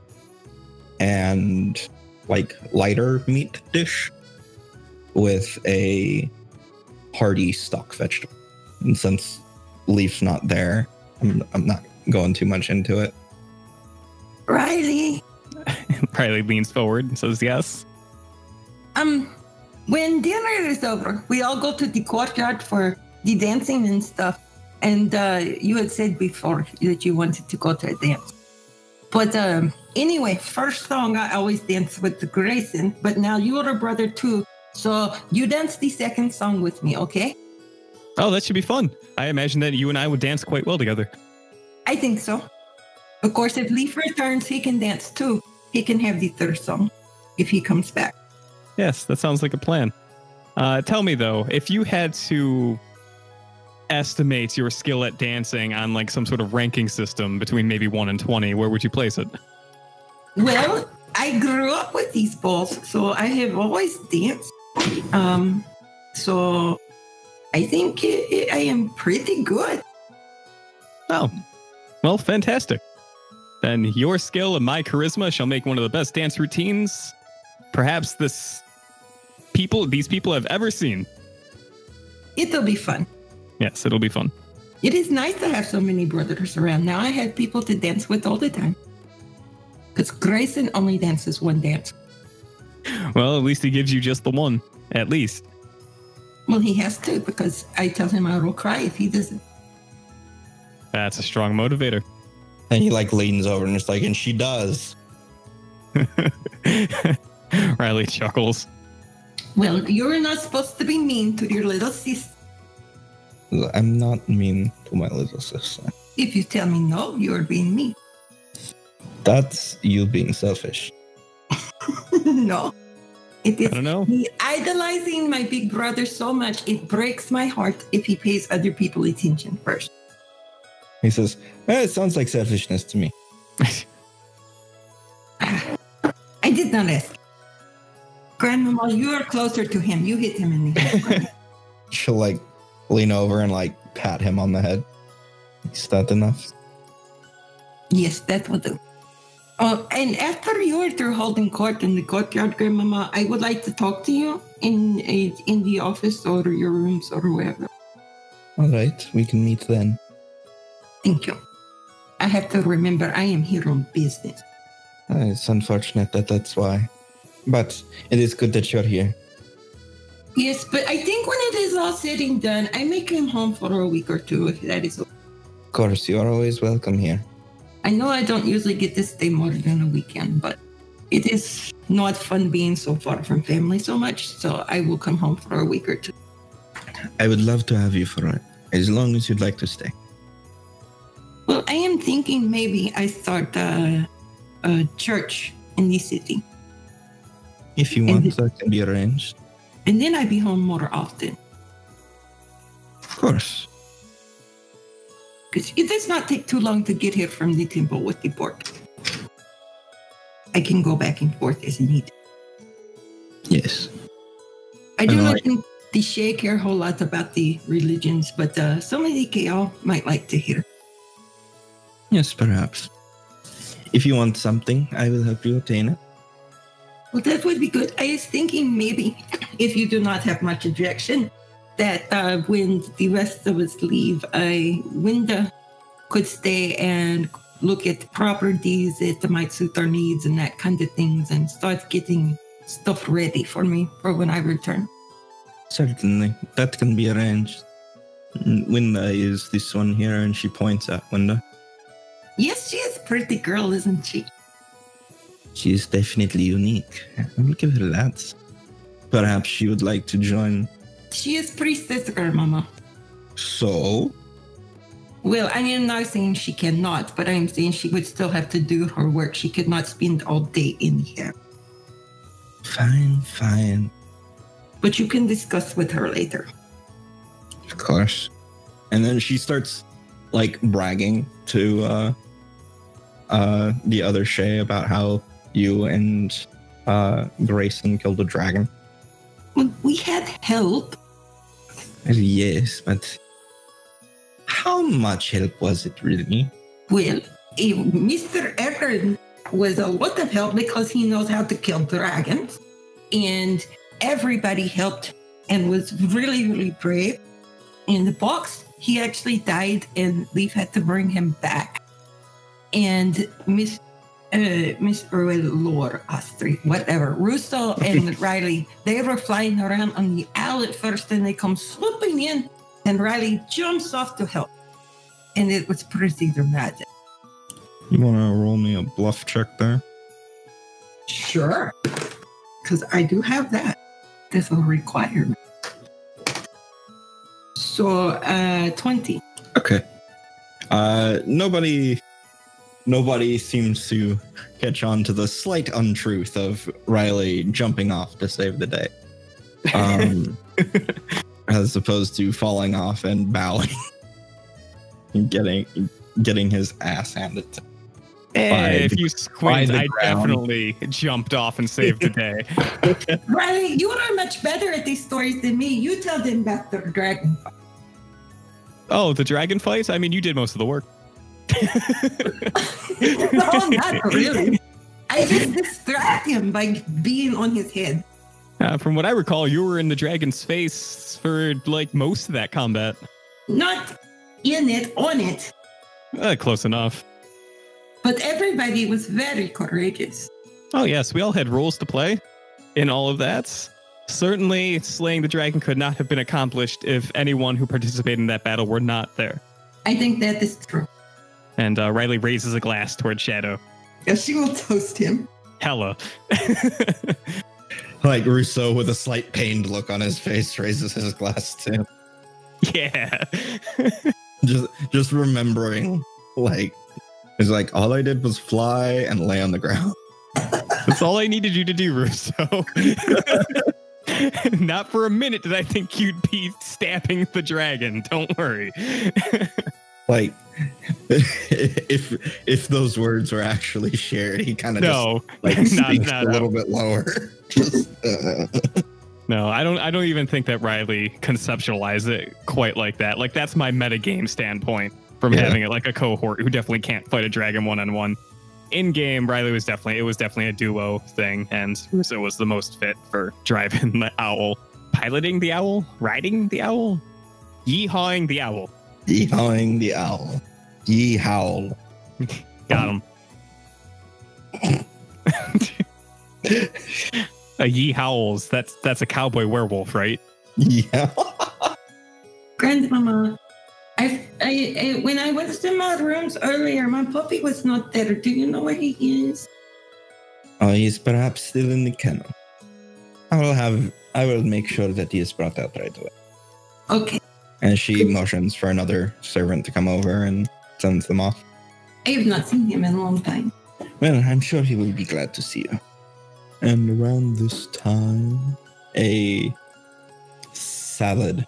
Speaker 2: and like lighter meat dish with a hearty stock vegetable. And since Leaf's not there, I'm, I'm not going too much into it.
Speaker 5: Riley,
Speaker 3: Riley leans forward and says yes.
Speaker 5: um, when dinner is over, we all go to the courtyard for the dancing and stuff. And uh, you had said before that you wanted to go to a dance. But um, anyway, first song I always dance with Grayson, but now you're a brother too. So you dance the second song with me, okay?
Speaker 3: Oh, that should be fun. I imagine that you and I would dance quite well together.
Speaker 5: I think so. Of course, if Leaf returns, he can dance too. He can have the third song if he comes back.
Speaker 3: Yes, that sounds like a plan. Uh, tell me though, if you had to estimate your skill at dancing on like some sort of ranking system between maybe one and twenty, where would you place it?
Speaker 5: Well, I grew up with these balls, so I have always danced. Um, so I think i am pretty good.
Speaker 3: Oh, well, fantastic. Then your skill and my charisma shall make one of the best dance routines, perhaps this people these people have ever seen.
Speaker 5: It'll be fun.
Speaker 3: Yes, it'll be fun.
Speaker 5: It is nice to have so many brothers around. Now I have people to dance with all the time. Because Grayson only dances one dance.
Speaker 3: Well, at least he gives you just the one, at least.
Speaker 5: Well, he has to because I tell him I will cry if he doesn't.
Speaker 3: That's a strong motivator.
Speaker 2: And he like leans over and it's like, and she does.
Speaker 3: Riley chuckles.
Speaker 5: Well, you're not supposed to be mean to your little sister.
Speaker 2: I'm not mean to my little sister.
Speaker 5: If you tell me no, you're being mean.
Speaker 2: That's you being selfish.
Speaker 5: no. It is
Speaker 3: I don't know.
Speaker 5: me idolizing my big brother so much, it breaks my heart if he pays other people attention first.
Speaker 2: He says, eh, it sounds like selfishness to me.
Speaker 5: I did not ask. Grandmama, you are closer to him. You hit him in the head.
Speaker 2: She'll like lean over and like pat him on the head. Is that enough?
Speaker 5: yes, that will do. Oh, and after you are through holding court in the courtyard, Grandmama, I would like to talk to you in a, in the office or your rooms or wherever.
Speaker 2: All right, we can meet then.
Speaker 5: Thank you. I have to remember I am here on business.
Speaker 2: Uh, it's unfortunate that that's why. But it is good that you're here.
Speaker 5: Yes, but I think when it is all said and done, I may come home for a week or two if that is okay.
Speaker 2: Of course, you are always welcome here.
Speaker 5: I know I don't usually get to stay more than a weekend, but it is not fun being so far from family so much, so I will come home for a week or two.
Speaker 2: I would love to have you for it, as long as you'd like to stay.
Speaker 5: Well, I am thinking maybe I start a, a church in the city,
Speaker 2: If you want, that can be arranged.
Speaker 5: and then I'd be home more often.
Speaker 2: Of course.
Speaker 5: Because it does not take too long to get here from the temple with the port. I can go back and forth as needed.
Speaker 2: Yes.
Speaker 5: I do not think the Shay care a whole lot about the religions, but uh, some of the KL might like to hear.
Speaker 2: Yes, perhaps. If you want something, I will help you obtain it.
Speaker 5: Well, that would be good. I was thinking maybe, if you do not have much objection, that uh, when the rest of us leave, I Winda could stay and look at properties that might suit our needs and that kind of things, and start getting stuff ready for me for when I return.
Speaker 2: Certainly, that can be arranged. Winda is this one here, and she points at Winda.
Speaker 5: Yes, she is a pretty girl, isn't she?
Speaker 2: She is definitely unique. I will give her that. Perhaps she would like to join.
Speaker 5: She is priestess girl, Mama.
Speaker 2: So,
Speaker 5: Well, I am not saying she cannot, but I am saying she would still have to do her work. She could not spend all day in here.
Speaker 2: fine, fine,
Speaker 5: But you can discuss with her later.
Speaker 2: of course. And then she starts like bragging to uh uh the other Shay about how you and uh Grayson killed a dragon.
Speaker 5: We had help.
Speaker 2: Yes, but how much help was it really?
Speaker 5: Well, Mr. Eckerd was a lot of help because he knows how to kill dragons. And everybody helped and was really, really brave. In the box, he actually died and Leaf had to bring him back. And Miss uh, Miss Earl, Lore, Astrid, whatever, Russo and Riley, they were flying around on the owl at first and they come swooping in and Riley jumps off to help. And it was pretty dramatic.
Speaker 2: You wanna roll me a bluff check there?
Speaker 5: Sure. Because I do have that. This will require me. So, uh, 20.
Speaker 2: Okay. Uh, nobody, nobody seems to catch on to the slight untruth of Riley jumping off to save the day, um, as opposed to falling off and bowing, and getting getting his ass handed to.
Speaker 3: Eh,
Speaker 2: By
Speaker 3: if
Speaker 2: the-
Speaker 3: you squint, I
Speaker 2: ground.
Speaker 3: definitely jumped off and saved the day.
Speaker 5: Riley, you are much better at these stories than me. You tell them about the dragon.
Speaker 3: oh, the dragon fights? I mean, you did most of the work.
Speaker 5: no, not really. I just distract him by being on his head.
Speaker 3: Uh, from what I recall, you were in the dragon's face for like most of that combat.
Speaker 5: Not in it, on it.
Speaker 3: Uh, close enough.
Speaker 5: But everybody was very courageous.
Speaker 3: Oh, yes, we all had roles to play in all of that. Certainly, slaying the dragon could not have been accomplished if anyone who participated in that battle were not there.
Speaker 5: I think that is true.
Speaker 3: And uh, Riley raises a glass toward Shadow.
Speaker 5: Yes, she will toast him.
Speaker 3: Hella.
Speaker 2: Like Russo, with a slight pained look on his face, raises his glass too.
Speaker 3: yeah.
Speaker 2: Just, just remembering, like, it's like all I did was fly and lay on the ground.
Speaker 3: That's all I needed you to do, Russo. Not for a minute did I think you'd be stabbing the dragon. Don't worry.
Speaker 2: Like if if those words were actually shared he kind of
Speaker 3: no,
Speaker 2: just like
Speaker 3: not,
Speaker 2: speaks
Speaker 3: not
Speaker 2: a little bit lower just uh,
Speaker 3: No, I don't. I don't even think that Riley conceptualized it quite like that. Like that's my metagame standpoint from
Speaker 2: Yeah.
Speaker 3: having it like a cohort who definitely can't fight a dragon one on one. In game, Riley was definitely it was definitely a duo thing, and Russo was the most fit for driving the owl, piloting the owl, riding the owl, yeehawing the owl.
Speaker 2: Yeehawing the owl ye howl
Speaker 3: Got him. a yee howls. That's that's a cowboy werewolf, right?
Speaker 2: yeah
Speaker 5: Grandmama, I, I, I, when I went to my rooms earlier, my puppy was not there. Do you know where he is?
Speaker 2: oh he's perhaps still in the kennel i will have i will make sure that he is brought out right away
Speaker 5: Okay.
Speaker 2: And she motions for another servant to come over and sends them off
Speaker 5: I have not seen him in a long time.
Speaker 2: Well, I'm sure he will be glad to see you. And around this time, a salad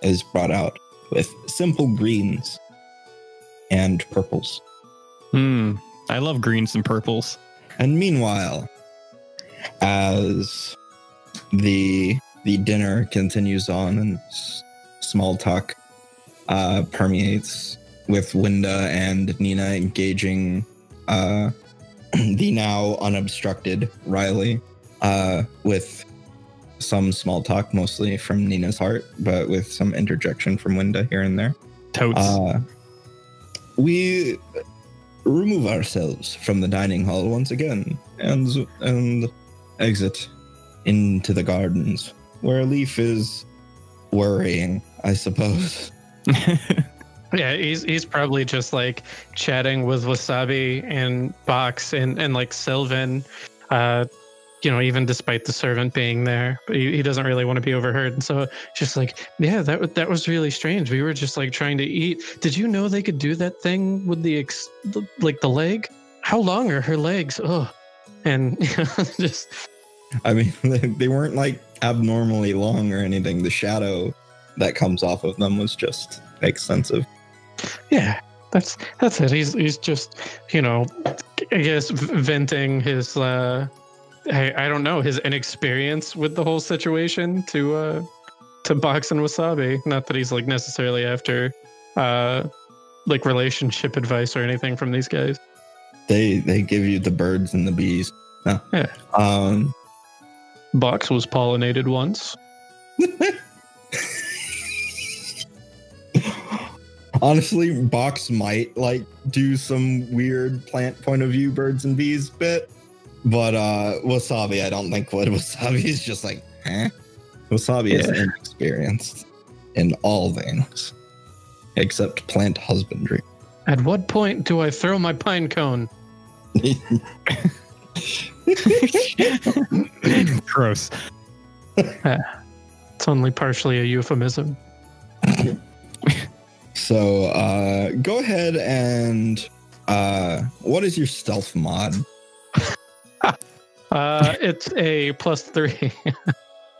Speaker 2: is brought out with simple greens and purples.
Speaker 3: Hmm. I love greens and purples.
Speaker 2: And meanwhile, as the the dinner continues on and s- small talk uh, permeates with Winda and Nina engaging uh, the now unobstructed Riley uh, with some small talk, mostly from Nina's heart, but with some interjection from Winda here and there.
Speaker 3: Totes.
Speaker 2: Uh, we remove ourselves from the dining hall once again and and exit into the gardens where Leaf is worrying, I suppose.
Speaker 4: Yeah, he's he's probably just like chatting with Wasabi and Box and and like Sylvan, uh, you know, even despite the servant being there, but he, he doesn't really want to be overheard. And so just like, yeah, that that was really strange. We were just like trying to eat. Did you know they could do that thing with the ex, the, like the leg? How long are her legs? Oh, and you know, just
Speaker 2: I mean, they, they weren't like abnormally long or anything. The shadow that comes off of them was just extensive.
Speaker 4: Yeah, that's that's it. He's he's just you know, I guess venting his uh, I I don't know his inexperience with the whole situation to uh to Box and Wasabi. Not that he's like necessarily after uh like relationship advice or anything from these guys.
Speaker 2: They they give you the birds and the bees. No.
Speaker 4: Yeah.
Speaker 2: Um
Speaker 4: Box was pollinated once.
Speaker 2: Honestly, Box might like do some weird plant point of view birds and bees bit, but uh Wasabi, I don't think would. Wasabi is just like, huh? Wasabi is inexperienced in all things except plant husbandry.
Speaker 4: At what point do I throw my pine cone?
Speaker 3: Gross.
Speaker 4: It's only partially a euphemism.
Speaker 2: So uh go ahead and uh what is your stealth mod?
Speaker 4: Uh, it's a plus three.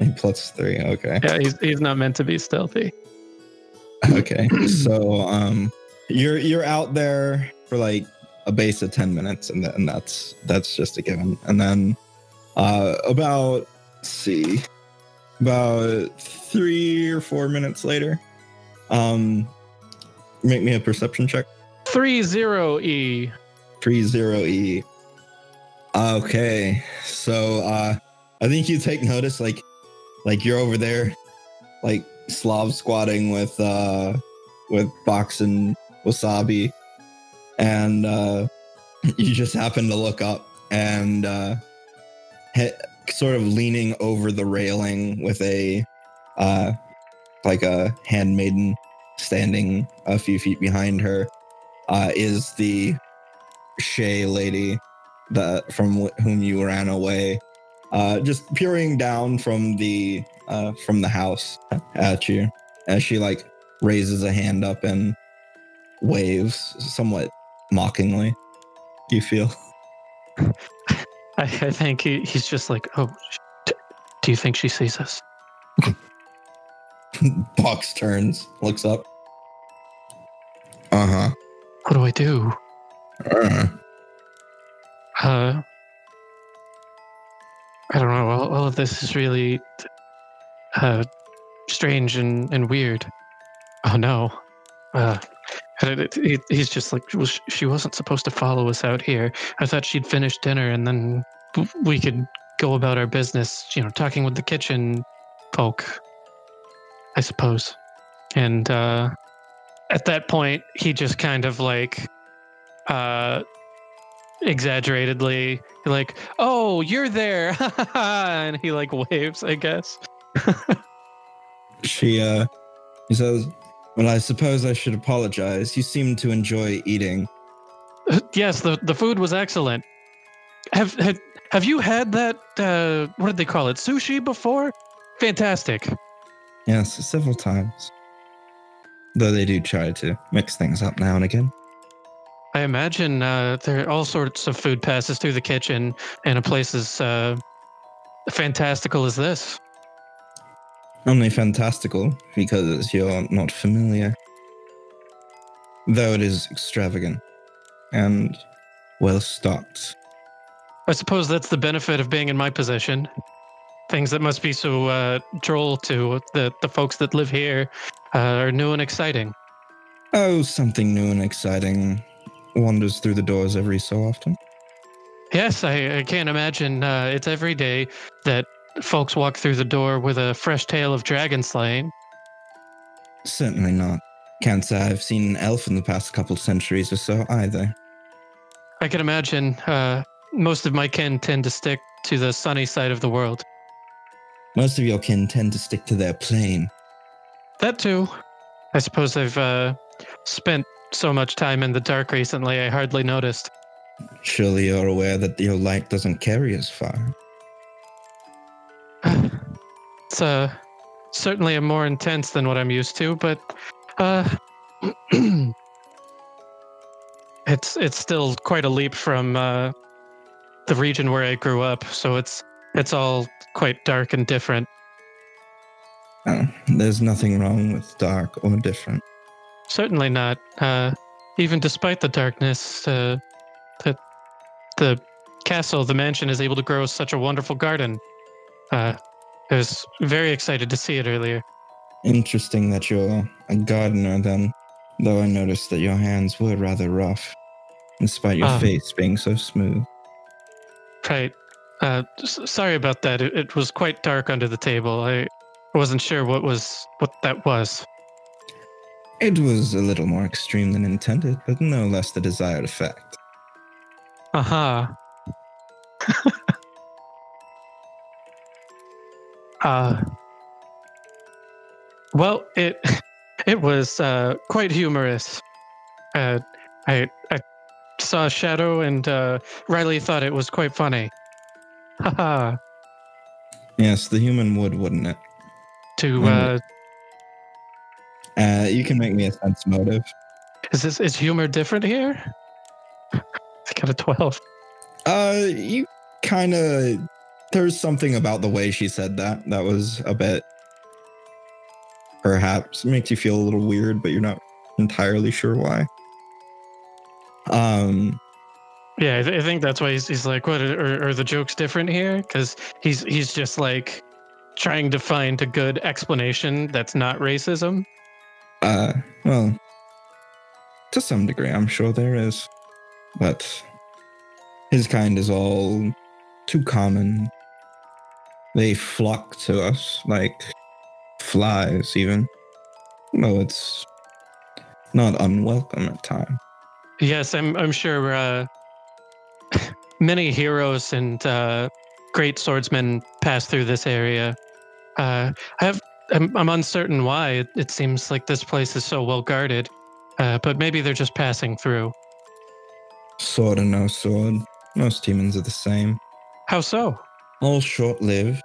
Speaker 2: A plus three, okay.
Speaker 4: yeah, he's he's not meant to be stealthy.
Speaker 2: Okay. so um you're you're out there for like a base of 10 minutes and then that's that's just a given. And then uh about see about 3 or 4 minutes later um make me a perception check.
Speaker 4: Three zero E.
Speaker 2: 30E. Okay. So uh I think you take notice like like you're over there like Slav squatting with uh with Box and Wasabi and uh you just happen to look up and uh he- sort of leaning over the railing with a uh like a handmaiden standing a few feet behind her uh is the Shay lady that from wh- whom you ran away, uh, just peering down from the uh, from the house at you as she like raises a hand up and waves somewhat mockingly. You feel
Speaker 4: I, I think he, he's just like, oh, do you think she sees us?
Speaker 2: Box turns, looks up. Uh huh.
Speaker 4: What do I do?
Speaker 2: Uh,
Speaker 4: Uh, I don't know. All, all of this is really uh, strange and, and weird. Oh no. Uh, and it- it- he's just like, well, sh- she wasn't supposed to follow us out here. I thought she'd finish dinner and then we could go about our business, you know, talking with the kitchen folk, I suppose. And uh, at that point, he just kind of like uh, exaggeratedly like, "Oh, you're there," and he like waves, I guess.
Speaker 2: she uh, he says, "Well, I suppose I should apologize. You seem to enjoy eating."
Speaker 4: yes, the the food was excellent. Have have have you had that? Uh, what did they call it? Sushi before? Fantastic.
Speaker 2: Yes, several times. Though they do try to mix things up now and again.
Speaker 4: I imagine uh, there are all sorts of food passes through the kitchen, and a place as uh, fantastical as this.
Speaker 2: Only fantastical because you're not familiar. Though it is extravagant and well stocked.
Speaker 4: I suppose that's the benefit of being in my position. Things that must be so uh, droll to the the folks that live here uh, are new and exciting.
Speaker 2: Oh, something new and exciting wanders through the doors every so often.
Speaker 4: Yes, I, I can't imagine uh, it's every day that folks walk through the door with a fresh tale of dragon slaying.
Speaker 2: Certainly not. Can't say I've seen an elf in the past couple centuries or so either.
Speaker 4: I can imagine uh, most of my kin tend to stick to the sunny side of the world.
Speaker 2: Most of your kin tend to stick to their plane.
Speaker 4: That too. I suppose I've uh, spent so much time in the dark recently, I hardly noticed.
Speaker 2: Surely you're aware that your light doesn't carry as far.
Speaker 4: It's uh, certainly a more intense than what I'm used to, but uh, it's it's still quite a leap from uh, the region where I grew up. So it's it's all quite dark and different.
Speaker 2: Oh, there's nothing wrong with dark or different.
Speaker 4: Certainly not. Uh, even despite the darkness, uh, the the castle, the mansion, is able to grow such a wonderful garden. Uh, I was very excited to see it earlier.
Speaker 2: Interesting that you're a gardener then, though I noticed that your hands were rather rough, despite your
Speaker 4: Ah.
Speaker 2: face being so smooth.
Speaker 4: Right. Uh, sorry about that. It, it was quite dark under the table. I wasn't sure what was what that was.
Speaker 2: It was a little more extreme than intended, but no less the desired effect.
Speaker 4: Aha. uh well, it it was uh, quite humorous. Uh, I I saw a shadow, and uh, Riley thought it was quite funny. Haha.
Speaker 2: Yes, the human would, wouldn't it?
Speaker 4: to uh,
Speaker 2: Uh, you can make me a sense motive.
Speaker 4: is this is humor different here? I got a twelve.
Speaker 2: Uh, you kind of. There's something about the way she said that that was a bit. Perhaps makes you feel a little weird, but you're not entirely sure why. Um,
Speaker 4: Yeah, I, th- I think that's why he's, he's like, what are, are the jokes different here? Because he's he's just like trying to find a good explanation that's not racism.
Speaker 2: uh, well, to some degree, I'm sure there is, but his kind is all too common. They flock to us like flies, even. Well, it's not unwelcome at times.
Speaker 4: Yes, I'm I'm sure uh, many heroes and uh, great swordsmen pass through this area. Uh, I have I'm, I'm uncertain why. It, it seems like this place is so well guarded, uh, but maybe they're just passing through.
Speaker 2: Sword and no sword. Most humans are the same.
Speaker 4: How so?
Speaker 2: All short lived,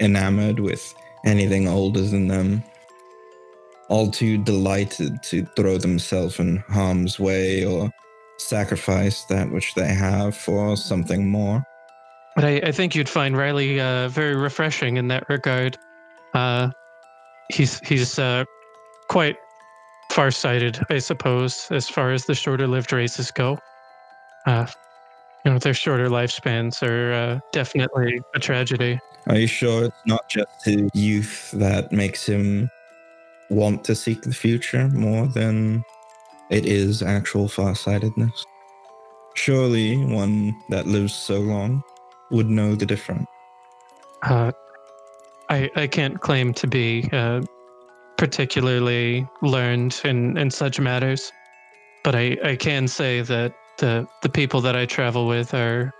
Speaker 2: enamored with anything older than them. All too delighted to throw themselves in harm's way or sacrifice that which they have for something more.
Speaker 4: But I, I think you'd find Riley uh, very refreshing in that regard. Uh, he's he's uh, quite farsighted, I suppose, as far as the shorter-lived races go. Uh, you know, their shorter lifespans are uh, definitely a tragedy.
Speaker 2: Are you sure it's not just his youth that makes him want to seek the future more than it is actual farsightedness? Surely one that lives so long would know the difference.
Speaker 4: Uh, I I can't claim to be uh, particularly learned in, in such matters, but I, I can say that the the people that I travel with are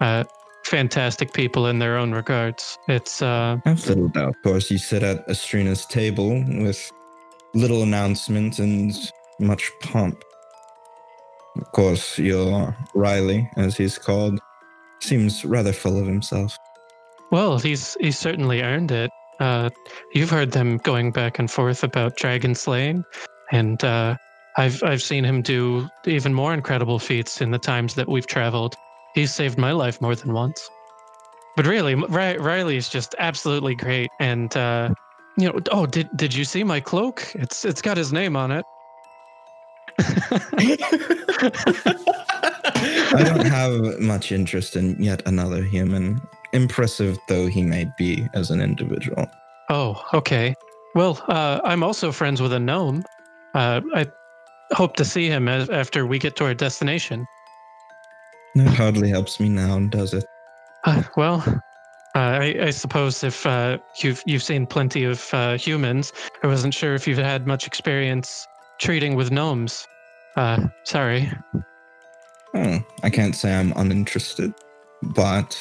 Speaker 4: uh, fantastic people in their own regards. It's uh,
Speaker 2: I've little doubt. Of course, you sit at Estrina's table with little announcements and much pomp. Of course, your Riley, as he's called, seems rather full of himself.
Speaker 4: well, he's he's certainly earned it. Uh, you've heard them going back and forth about dragon slaying, and uh, I've I've seen him do even more incredible feats in the times that we've traveled. He's saved my life more than once. But really, Ri- Riley is just absolutely great, and uh, you know, oh, did did you see my cloak? It's it's got his name on it.
Speaker 2: I don't have much interest in yet another human impressive though he may be as an individual.
Speaker 4: Oh, okay. Well, uh, I'm also friends with a gnome. Uh, I hope to see him as, after we get to our destination.
Speaker 2: That hardly helps me now, does it?
Speaker 4: Uh, well, uh, I, I suppose if uh, you've you've seen plenty of uh, humans, I wasn't sure if you've had much experience treating with gnomes. Uh, sorry.
Speaker 2: Oh, I can't say I'm uninterested, but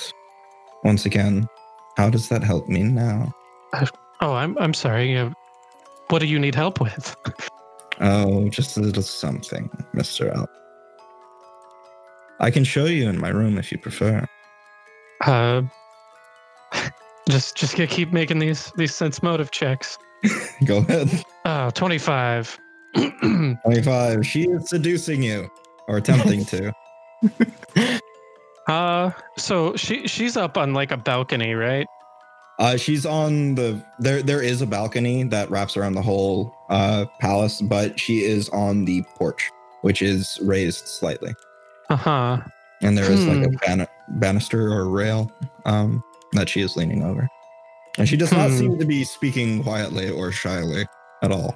Speaker 2: once again, how does that help me now?
Speaker 4: Oh, I'm I'm sorry. Uh, what do you need help with?
Speaker 2: Oh, just a little something, Mr. Al. I can show you in my room if you prefer.
Speaker 4: Uh, just just keep making these these sense motive checks.
Speaker 2: Go ahead.
Speaker 4: Oh, 25.
Speaker 2: 25. She is seducing you, or attempting to.
Speaker 4: uh, so she she's up on like a balcony, right?
Speaker 2: Uh, she's on the there. There is a balcony that wraps around the whole uh, palace, but she is on the porch, which is raised slightly,
Speaker 4: Uh huh.
Speaker 2: and there is like a
Speaker 4: Hmm.
Speaker 2: ban- banister or rail um, that she is leaning over. And she does not
Speaker 4: Hmm.
Speaker 2: seem to be speaking quietly or shyly at all.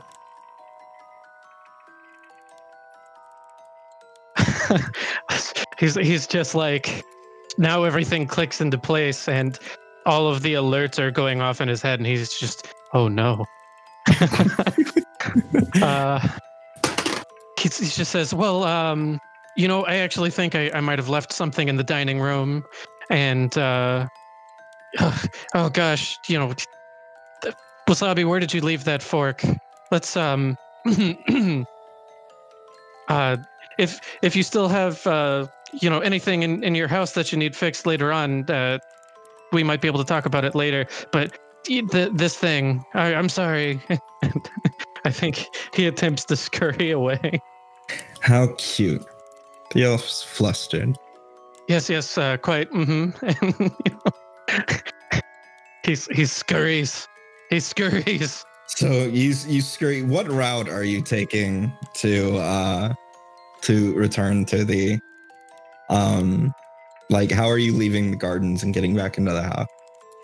Speaker 4: he's he's just like now everything clicks into place and all of the alerts are going off in his head and he's just oh no. Uh he, he just says well um you know i actually think i, I might have left something in the dining room and uh oh gosh you know wasabi where did you leave that fork? Let's um uh if if you still have uh you know anything in, in your house that you need fixed later on uh we might be able to talk about it later but the, this thing I, i'm sorry i think he attempts to scurry away
Speaker 2: How cute. The elf's flustered.
Speaker 4: yes yes uh quite mm-hmm and you know, he's he scurries he scurries
Speaker 2: So you you scurry. What route are you taking to uh to return to the um like how are you leaving the gardens and getting back into the house?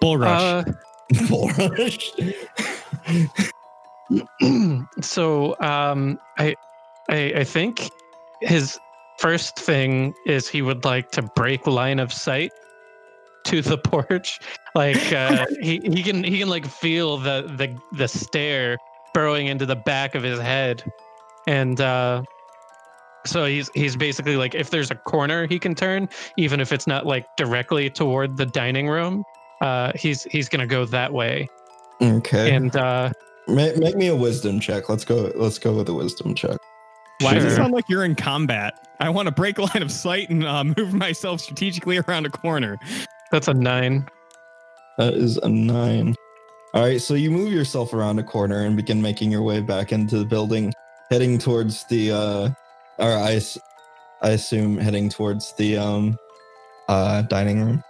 Speaker 3: Bull rush.
Speaker 4: uh
Speaker 2: Bull rush.
Speaker 4: so um I, I i think his first thing is he would like to break line of sight to the porch like uh he, he can he can like feel the the the stare burrowing into the back of his head and uh so he's he's basically like if there's a corner he can turn even if it's not like directly toward the dining room uh he's he's gonna go that way
Speaker 2: okay.
Speaker 4: and uh
Speaker 2: Ma- make me a wisdom check. Let's go. Let's go with a wisdom check.
Speaker 3: Why does it sound like you're in combat? I want to break line of sight and uh, move myself strategically around a corner.
Speaker 4: that's a nine
Speaker 2: That is a nine. All right, so you move yourself around a corner and begin making your way back into the building, heading towards the, uh, or I, I assume heading towards the um, uh, dining room.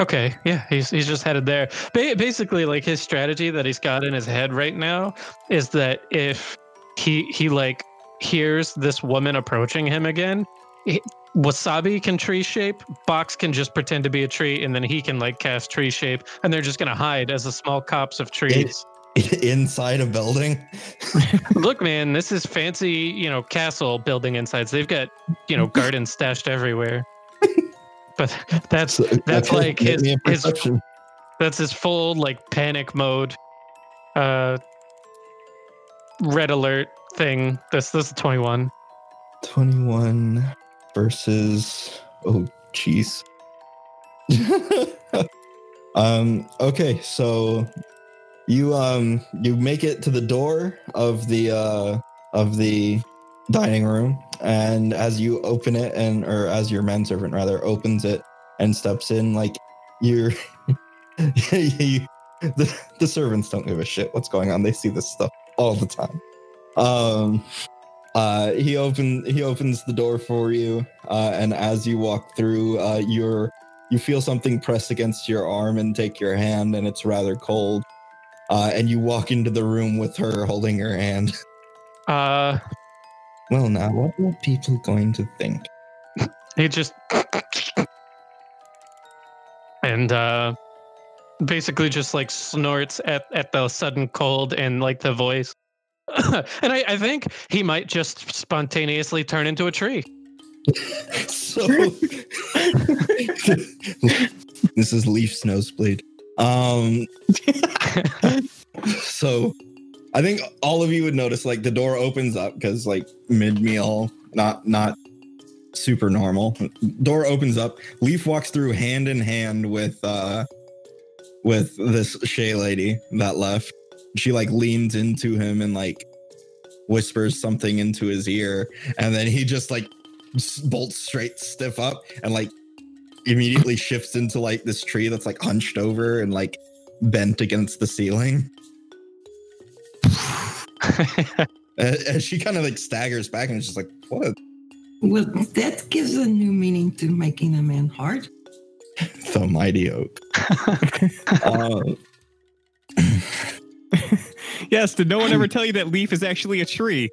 Speaker 4: Okay, yeah, he's he's just headed there. Ba- basically, like his strategy that he's got in his head right now is that if he he like hears this woman approaching him again, Wasabi can tree shape, Box can just pretend to be a tree, and then he can like cast tree shape, and they're just gonna hide as a small copse of trees.
Speaker 2: Inside a building.
Speaker 4: Look, man, this is fancy, you know, castle building insides. They've got you know gardens stashed everywhere. But that's That's like his- his- That's his full like panic mode. Uh red alert thing. This this is 21.
Speaker 2: 21 versus oh jeez um okay so you um you make it to the door of the uh of the dining room and as you open it and or as your manservant rather opens it and steps in like you're you, the, the servants don't give a shit what's going on. They see this stuff all the time. Um uh he open he opens the door for you uh and as you walk through uh you're you feel something press against your arm and take your hand and it's rather cold uh and you walk into the room with her holding her hand
Speaker 4: Uh
Speaker 2: well now what are people going to think
Speaker 4: he just and uh, basically just like snorts at, at the sudden cold and like the voice. and I, I think he might just spontaneously turn into a tree.
Speaker 2: So this is Leaf Snowspleed. Um so I think all of you would notice like the door opens up because like mid meal, not not super normal. Door opens up. Leaf walks through hand in hand with uh with this Shay lady that left. She like leans into him and like whispers something into his ear, and then he just like bolts straight stiff up and like immediately shifts into like this tree that's like hunched over and like bent against the ceiling. And, and she kind of like staggers back and is just like, what
Speaker 5: Well, that gives a new meaning to making a man hard.
Speaker 2: the mighty oak. uh,
Speaker 3: Yes, did no one ever tell you that Leaf is actually a tree?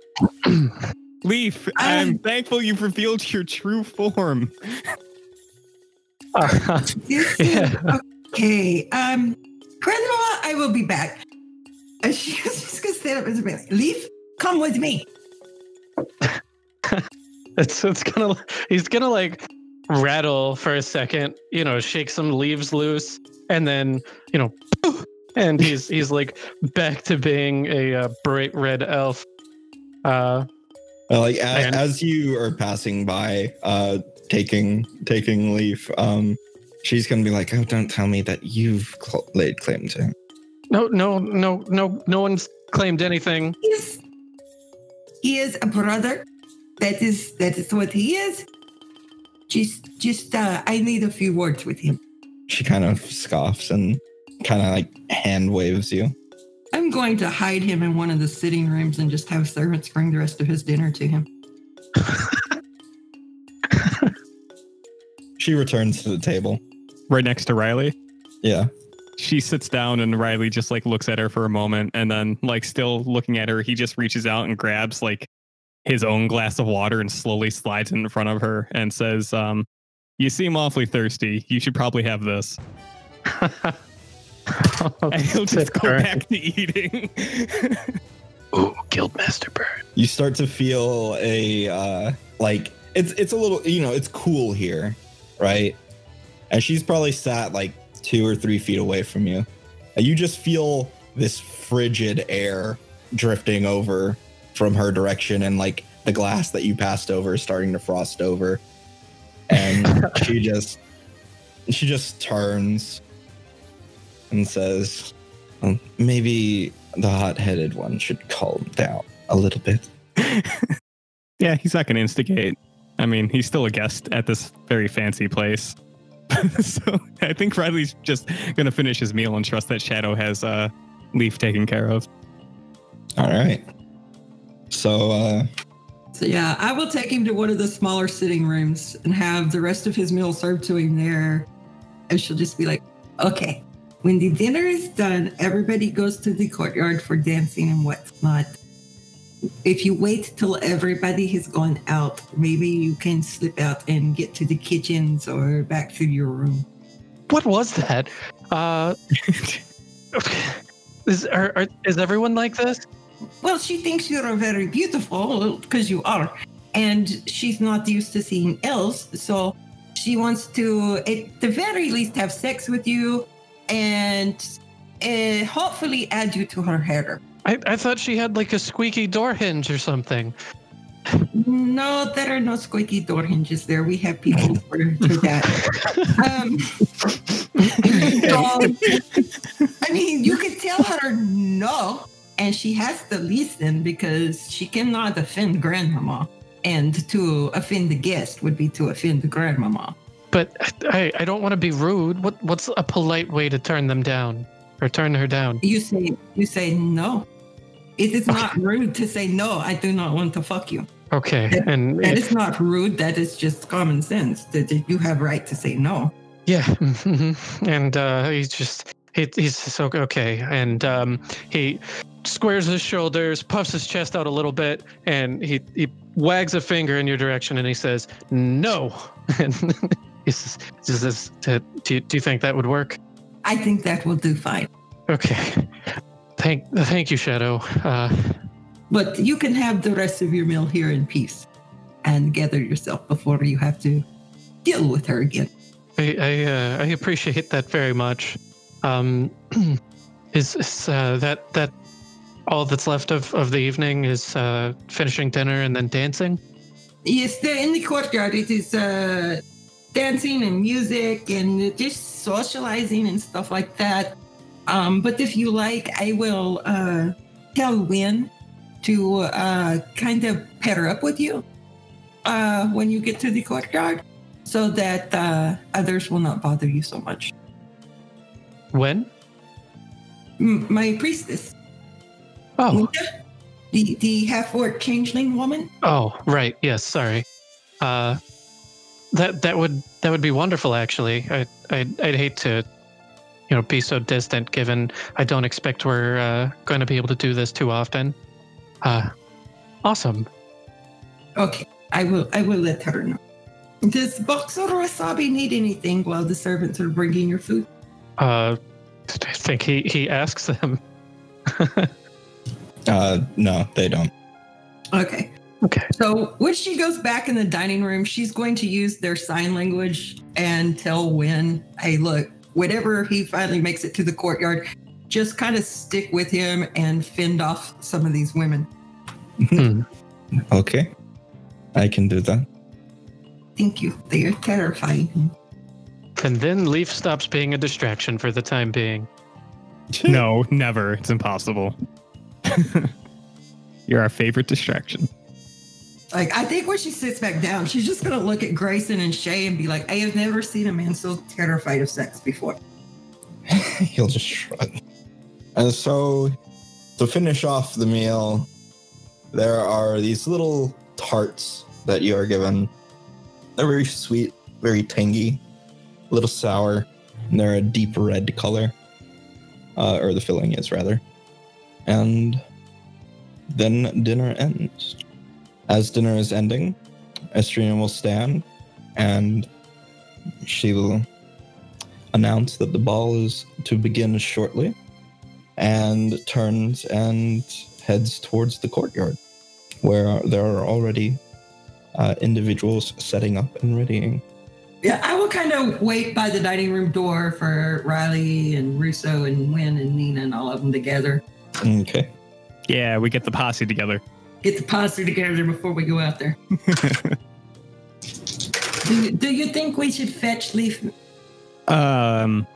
Speaker 3: Leaf, I'm
Speaker 5: Um,
Speaker 3: thankful you've revealed your true form.
Speaker 5: This is okay. Um, Grandma, I will be back. And she was just gonna stand up and be like, Leaf, come with me.
Speaker 4: it's it's gonna he's gonna like rattle for a second, you know, shake some leaves loose, and then you know, and he's he's like back to being a uh, bright red elf. Uh,
Speaker 2: Uh, like a,
Speaker 4: And-
Speaker 2: as you are passing by uh taking taking leaf um she's gonna be like oh don't tell me that you've cl- laid claim to him
Speaker 4: no, no, no, no, no one's claimed anything.
Speaker 5: He is, he is a brother. That is that is what he is. Just just uh I need a few words with him.
Speaker 2: she kind of scoffs and kind of like hand waves you
Speaker 5: I'm going to hide him in one of the sitting rooms and just have servants bring the rest of his dinner to him.
Speaker 2: she returns to the table
Speaker 3: Right next to Riley.
Speaker 2: yeah
Speaker 3: She sits down and Riley just like looks at her for a moment and then like still looking at her, he just reaches out and grabs like his own glass of water and slowly slides it in front of her and says, um, you seem awfully thirsty. You should probably have this. And he'll just go
Speaker 4: Burn.
Speaker 3: back to eating.
Speaker 4: Ooh, Guildmaster Bird.
Speaker 2: you start to feel a uh like it's it's a little you know it's cool here right? And she's probably sat like two or three feet away from you. And you just feel this frigid air drifting over from her direction and like the glass that you passed over is starting to frost over. And she just she just turns and says "Um, maybe the hot-headed one should calm down a little bit.
Speaker 3: Yeah, he's not going to instigate. I mean, he's still a guest at this very fancy place. so I think Riley's just going to finish his meal and trust that Shadow has uh, Leaf taken care of.
Speaker 2: all right so uh
Speaker 5: So yeah, I will take him to one of the smaller sitting rooms and have the rest of his meal served to him there. And she'll just be like, okay, when the dinner is done, everybody goes to the courtyard for dancing and whatnot. If you wait till everybody has gone out, maybe you can slip out and get to the kitchens or back to your room.
Speaker 4: What was that? Uh, is are, are, is everyone like this?
Speaker 5: Well, she thinks you're very beautiful because you are, and she's not used to seeing elves, so she wants to, at the very least, have sex with you, and uh, hopefully add you to her harem.
Speaker 4: I, I thought she had like a squeaky door hinge or something.
Speaker 5: No, there are no squeaky door hinges there. We have people for, for that. Um, so, I mean, you could tell her no, and she has to listen because she cannot offend grandmama. And to offend the guest would be to offend the grandmama.
Speaker 4: But I, I don't want to be rude. What what's a polite way to turn them down or turn her down?
Speaker 5: You say you say no. It is not rude to say no. I do not want to fuck you.
Speaker 4: Okay, and
Speaker 5: That
Speaker 4: if-
Speaker 5: is not rude. That is just common sense. That that you have right to say no.
Speaker 4: yeah, mhm. and uh, he's just he, he's so okay, and um, he squares his shoulders, puffs his chest out a little bit, and he he wags a finger in your direction, and he says no, and Is, is this, do, you, do you think that would work?
Speaker 5: I think that will do fine.
Speaker 4: Okay. Thank, thank you, Shadow. Uh,
Speaker 5: But you can have the rest of your meal here in peace and gather yourself before you have to deal with her again.
Speaker 4: I I, uh, I appreciate that very much. Um, is is uh, that that all that's left of, of the evening is uh, finishing dinner and then dancing?
Speaker 5: Yes, in the courtyard, it is uh, dancing and music and just socializing and stuff like that. Um, but if you like, I will uh, tell Win to uh, kind of pair up with you uh, when you get to the courtyard so that uh, others will not bother you so much.
Speaker 4: When?
Speaker 5: M- my priestess,
Speaker 4: Oh,
Speaker 5: Linda, the, the half orc changeling woman.
Speaker 4: oh, right. Yes, sorry. Uh, that that would that would be wonderful. Actually, I I'd, I'd hate to, you know, be so distant. Given I don't expect we're uh, going to be able to do this too often. Uh, awesome.
Speaker 5: Okay, I will. I will let her know. Does Boxer Wasabi need anything while the servants are bringing your food?
Speaker 4: Uh, I think he he asks them.
Speaker 2: Uh, no, they don't.
Speaker 5: Okay.
Speaker 4: Okay.
Speaker 5: So when she goes back in the dining room, she's going to use their sign language and tell Win, hey, look, whenever he finally makes it to the courtyard, just kind of stick with him and fend off some of these women.
Speaker 4: Hmm.
Speaker 2: Okay, I can do that.
Speaker 5: Thank you. They are terrifying.
Speaker 4: And then Leaf stops being a distraction for the time being.
Speaker 3: No, never. It's impossible. You're our favorite distraction.
Speaker 5: Like, I think when she sits back down, she's just going to look at Grayson and Shay and be like, I have never seen a man so terrified of sex before.
Speaker 2: He'll just shrug. And so, to finish off the meal, there are these little tarts that you are given. They're very sweet, very tangy, a little sour, and they're a deep red color. Uh, or the filling is, rather. And then dinner ends. As dinner is ending, Estrina will stand and she will announce that the ball is to begin shortly and turns and heads towards the courtyard where there are already uh, individuals setting up and readying.
Speaker 5: Yeah, I will kind of wait by the dining room door for Riley and Russo and Win and Nina and all of them together.
Speaker 2: Okay.
Speaker 3: Yeah, we get the posse together.
Speaker 5: Get the posse together before we go out there. do, you, do you think we should fetch Leaf?
Speaker 3: Um,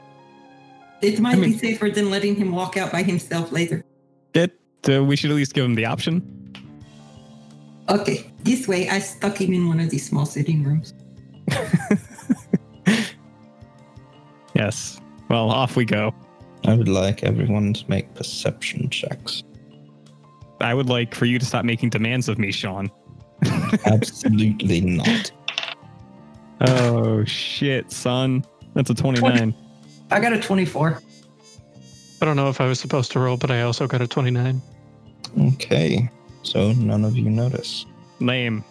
Speaker 5: It might
Speaker 3: I mean-
Speaker 5: be safer than letting him walk out by himself later.
Speaker 3: it, uh, we should at least give him the option.
Speaker 5: Okay, this way I stuck him in one of these small sitting rooms.
Speaker 3: Yes. Well, off we go.
Speaker 2: I would like everyone to make perception checks.
Speaker 3: I would like for you to stop making demands of me, Sean.
Speaker 2: Absolutely not.
Speaker 3: Oh shit, son. That's a 29.
Speaker 5: I got a 24.
Speaker 4: I don't know if I was supposed to roll, but I also got a 29.
Speaker 2: Okay. So none of you notice.
Speaker 3: Lame.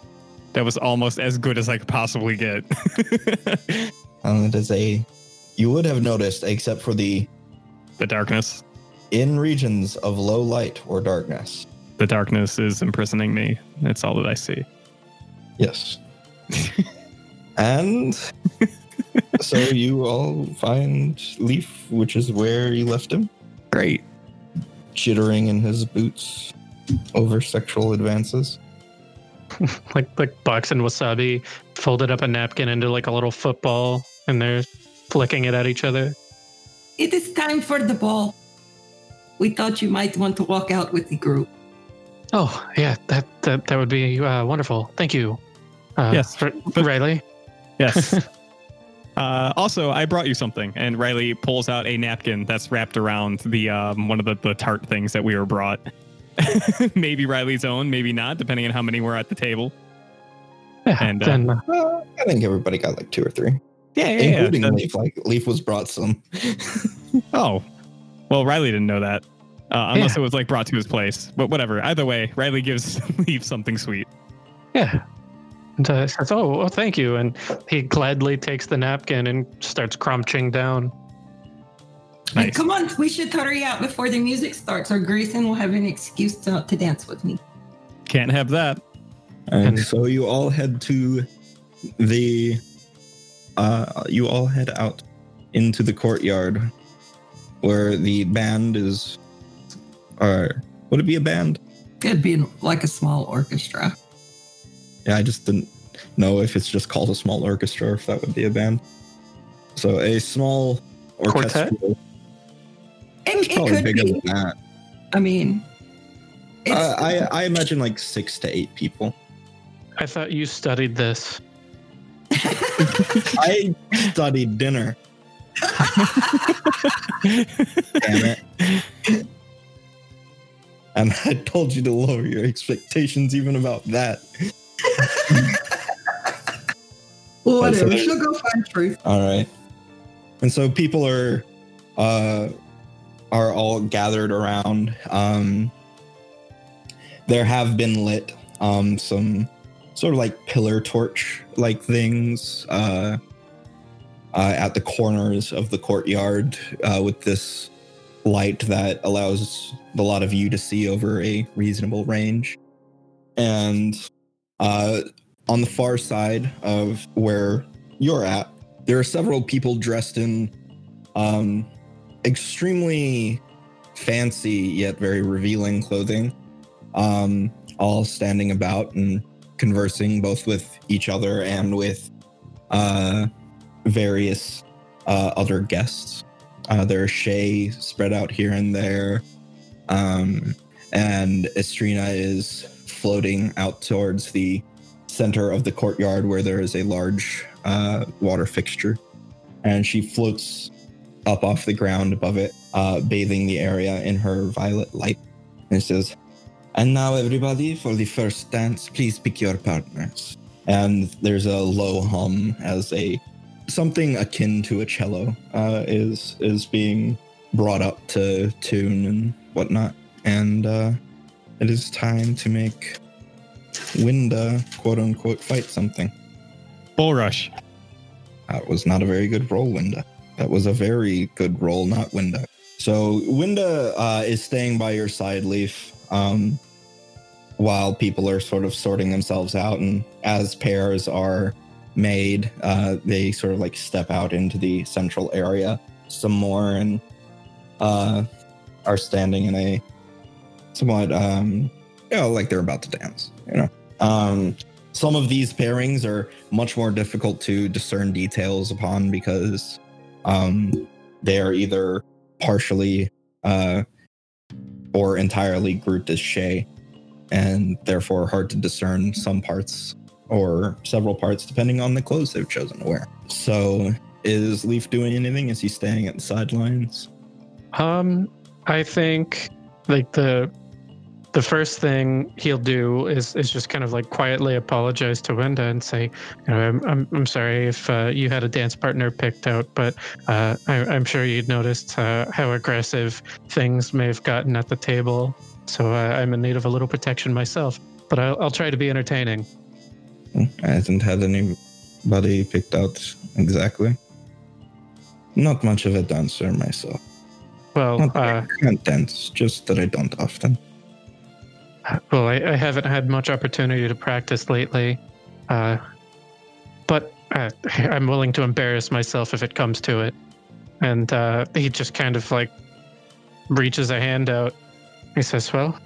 Speaker 3: That was almost as good as I could possibly get.
Speaker 2: And it is a. You would have noticed, except for the
Speaker 3: the darkness.
Speaker 2: in regions of low light or darkness.
Speaker 3: The darkness is imprisoning me. That's all that I see.
Speaker 2: Yes. and so you all find Leaf, which is where you left him,
Speaker 3: Great.
Speaker 2: chittering in his boots over sexual advances.
Speaker 4: Like like Box and Wasabi folded up a napkin into like a little football, and they're flicking it at each other.
Speaker 5: It is time for the ball. We thought you might want to walk out with the group.
Speaker 4: Oh yeah, that that, that would be uh, wonderful. Thank you. Uh,
Speaker 3: Yes,
Speaker 4: R-
Speaker 3: but-
Speaker 4: Riley.
Speaker 3: Yes. uh, also, I brought you something, and Riley pulls out a napkin that's wrapped around the um, one of the, the tart things that we were brought. maybe Riley's own, maybe not, depending on how many were at the table.
Speaker 4: Yeah,
Speaker 3: And, uh,
Speaker 4: then uh,
Speaker 2: Well, I think everybody got like two or three,
Speaker 3: Yeah, yeah,
Speaker 2: including
Speaker 3: yeah.
Speaker 2: Leaf. Like Leaf was brought some.
Speaker 3: Oh, well, Riley didn't know that, uh, unless
Speaker 4: Yeah.
Speaker 3: it was like brought to his place. But whatever. Either way, Riley gives Leaf something sweet.
Speaker 4: yeah, And uh, says, "Oh, oh, thank you." And he gladly takes the napkin and starts crunching down.
Speaker 3: Nice.
Speaker 5: Come on, we should hurry out before the music starts, or Grayson will have an excuse to, to dance with me.
Speaker 3: Can't have that.
Speaker 2: And
Speaker 4: And-
Speaker 2: so you all head to the uh you all head out into the courtyard where the band is or would it be a band?
Speaker 5: It'd be like a small orchestra.
Speaker 2: Yeah, I just didn't know if it's just called a small orchestra or if that would be a band. So a small
Speaker 4: Quartet?
Speaker 2: orchestra.
Speaker 5: It,
Speaker 2: It's
Speaker 5: it
Speaker 2: probably
Speaker 5: could
Speaker 2: bigger
Speaker 5: be.
Speaker 2: than that.
Speaker 5: I mean, it's,
Speaker 2: Uh, I I imagine like six to eight people.
Speaker 4: I thought you studied this.
Speaker 2: I studied dinner. Damn it. And I told you to lower your expectations even about that.
Speaker 5: whatever. She'll go find truth.
Speaker 2: All right. And so people are uh are all gathered around. Um there have been lit um some sort of like pillar torch like things uh uh, at the corners of the courtyard uh, with this light that allows a lot of you to see over a reasonable range. And uh, on the far side of where you're at, there are several people dressed in um, extremely fancy yet very revealing clothing, um, all standing about and conversing both with each other and with uh, various uh, other guests. Uh, there's Shay spread out here and there. Um, and Estrina is floating out towards the center of the courtyard where there is a large uh, water fixture. And she floats up off the ground above it, uh, bathing the area in her violet light. And says, And now, everybody, for the first dance, please pick your partners. And there's a low hum as a something akin to a cello uh, is is being brought up to tune and whatnot. And uh, it is time to make Winda quote unquote fight something.
Speaker 3: Bull rush.
Speaker 2: That was not a very good roll, Winda. That was a very good roll, not Winda. So Winda uh, is staying by your side, Leaf, um, while people are sort of sorting themselves out, and as pairs are made, uh, they sort of like step out into the central area some more and uh, are standing in a somewhat, um, you know, like they're about to dance. You know, um, some of these pairings are much more difficult to discern details upon because um, they are either partially uh, or entirely grouped as Shay, and therefore hard to discern some parts or several parts depending on the clothes they've chosen to wear. So, is Leaf doing anything? Is he staying at the sidelines?
Speaker 4: Um, I think like the the first thing he'll do is is just kind of like quietly apologize to Winda and say, you know, I'm I'm, I'm sorry if uh, you had a dance partner picked out, but uh, I, I'm sure you'd noticed uh, how aggressive things may have gotten at the table. So uh, I'm in need of a little protection myself, but I'll, I'll try to be entertaining.
Speaker 2: I haven't had anybody picked out exactly. Not much of a dancer myself.
Speaker 4: Well,
Speaker 2: Not
Speaker 4: uh,
Speaker 2: I can't dance, just that I don't often.
Speaker 4: Well, I, I haven't had much opportunity to practice lately, uh, but uh, I'm willing to embarrass myself if it comes to it. And uh, he just kind of like reaches a hand out. He says, "Well,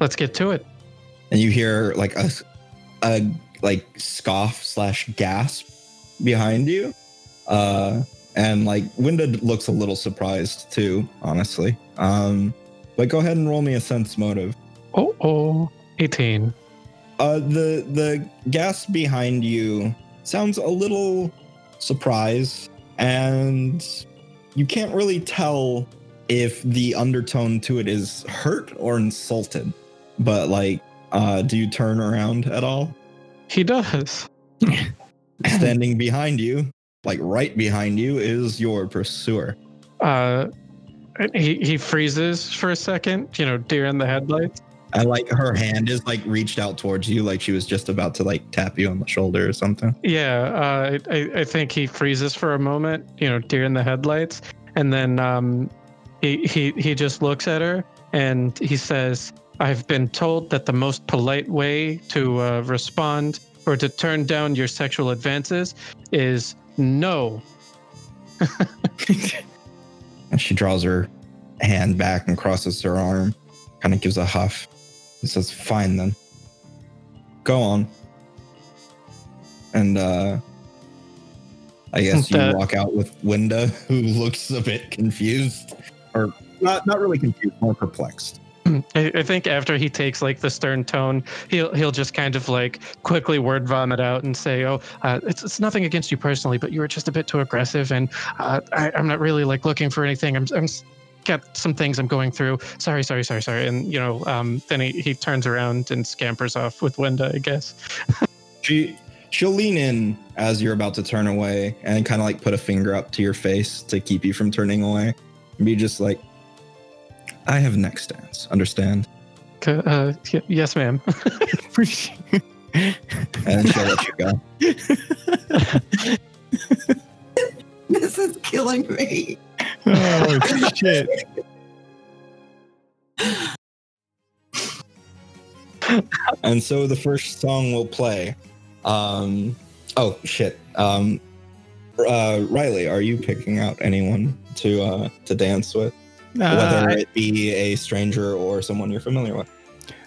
Speaker 4: let's get to it."
Speaker 2: and you hear like a, a like scoff slash gasp behind you. Uh and like Winda looks a little surprised too honestly. Um but go ahead and roll me a sense motive.
Speaker 4: Oh, oh, 18.
Speaker 2: uh the the gasp behind you sounds a little surprised and you can't really tell if the undertone to it is hurt or insulted. But like uh do you turn around at all
Speaker 4: He does.
Speaker 2: standing behind you, like right behind you, is your pursuer.
Speaker 4: Uh, he he freezes for a second. You know, deer in the headlights,
Speaker 2: And like her hand is like reached out towards you, like she was just about to like tap you on the shoulder or something.
Speaker 4: Yeah, uh, I, I think he freezes for a moment, you know, deer in the headlights, and then um, he, he he just looks at her and he says, "I've been told that the most polite way to uh, respond or to turn down your sexual advances is no."
Speaker 2: And she draws her hand back and crosses her arm, kind of gives a huff, and says, Fine then. Go on. And uh I guess you
Speaker 4: Uh,
Speaker 2: walk out with Winda, who looks a bit confused. Or not not really confused, more perplexed.
Speaker 4: I, I think after he takes like the stern tone, he'll he'll just kind of like quickly word vomit out and say, "Oh, uh, it's it's nothing against you personally, but you were just a bit too aggressive, and uh, I, I'm not really like looking for anything. I'm I'm got some things I'm going through. Sorry, sorry, sorry, sorry." And you know, um, then he he turns around and scampers off with Linda, I guess.
Speaker 2: She she'll lean in as you're about to turn away and kind of like put a finger up to your face to keep you from turning away. And be just like I have next dance, understand?
Speaker 4: Uh, y- yes, ma'am.
Speaker 2: And she'll let you go.
Speaker 5: This is killing me.
Speaker 3: oh shit!
Speaker 2: and so the first song we'll play. Um, oh shit. Um, uh, Riley, are you picking out anyone to uh, to dance with, whether
Speaker 3: Uh,
Speaker 2: it be a stranger or someone you're familiar with?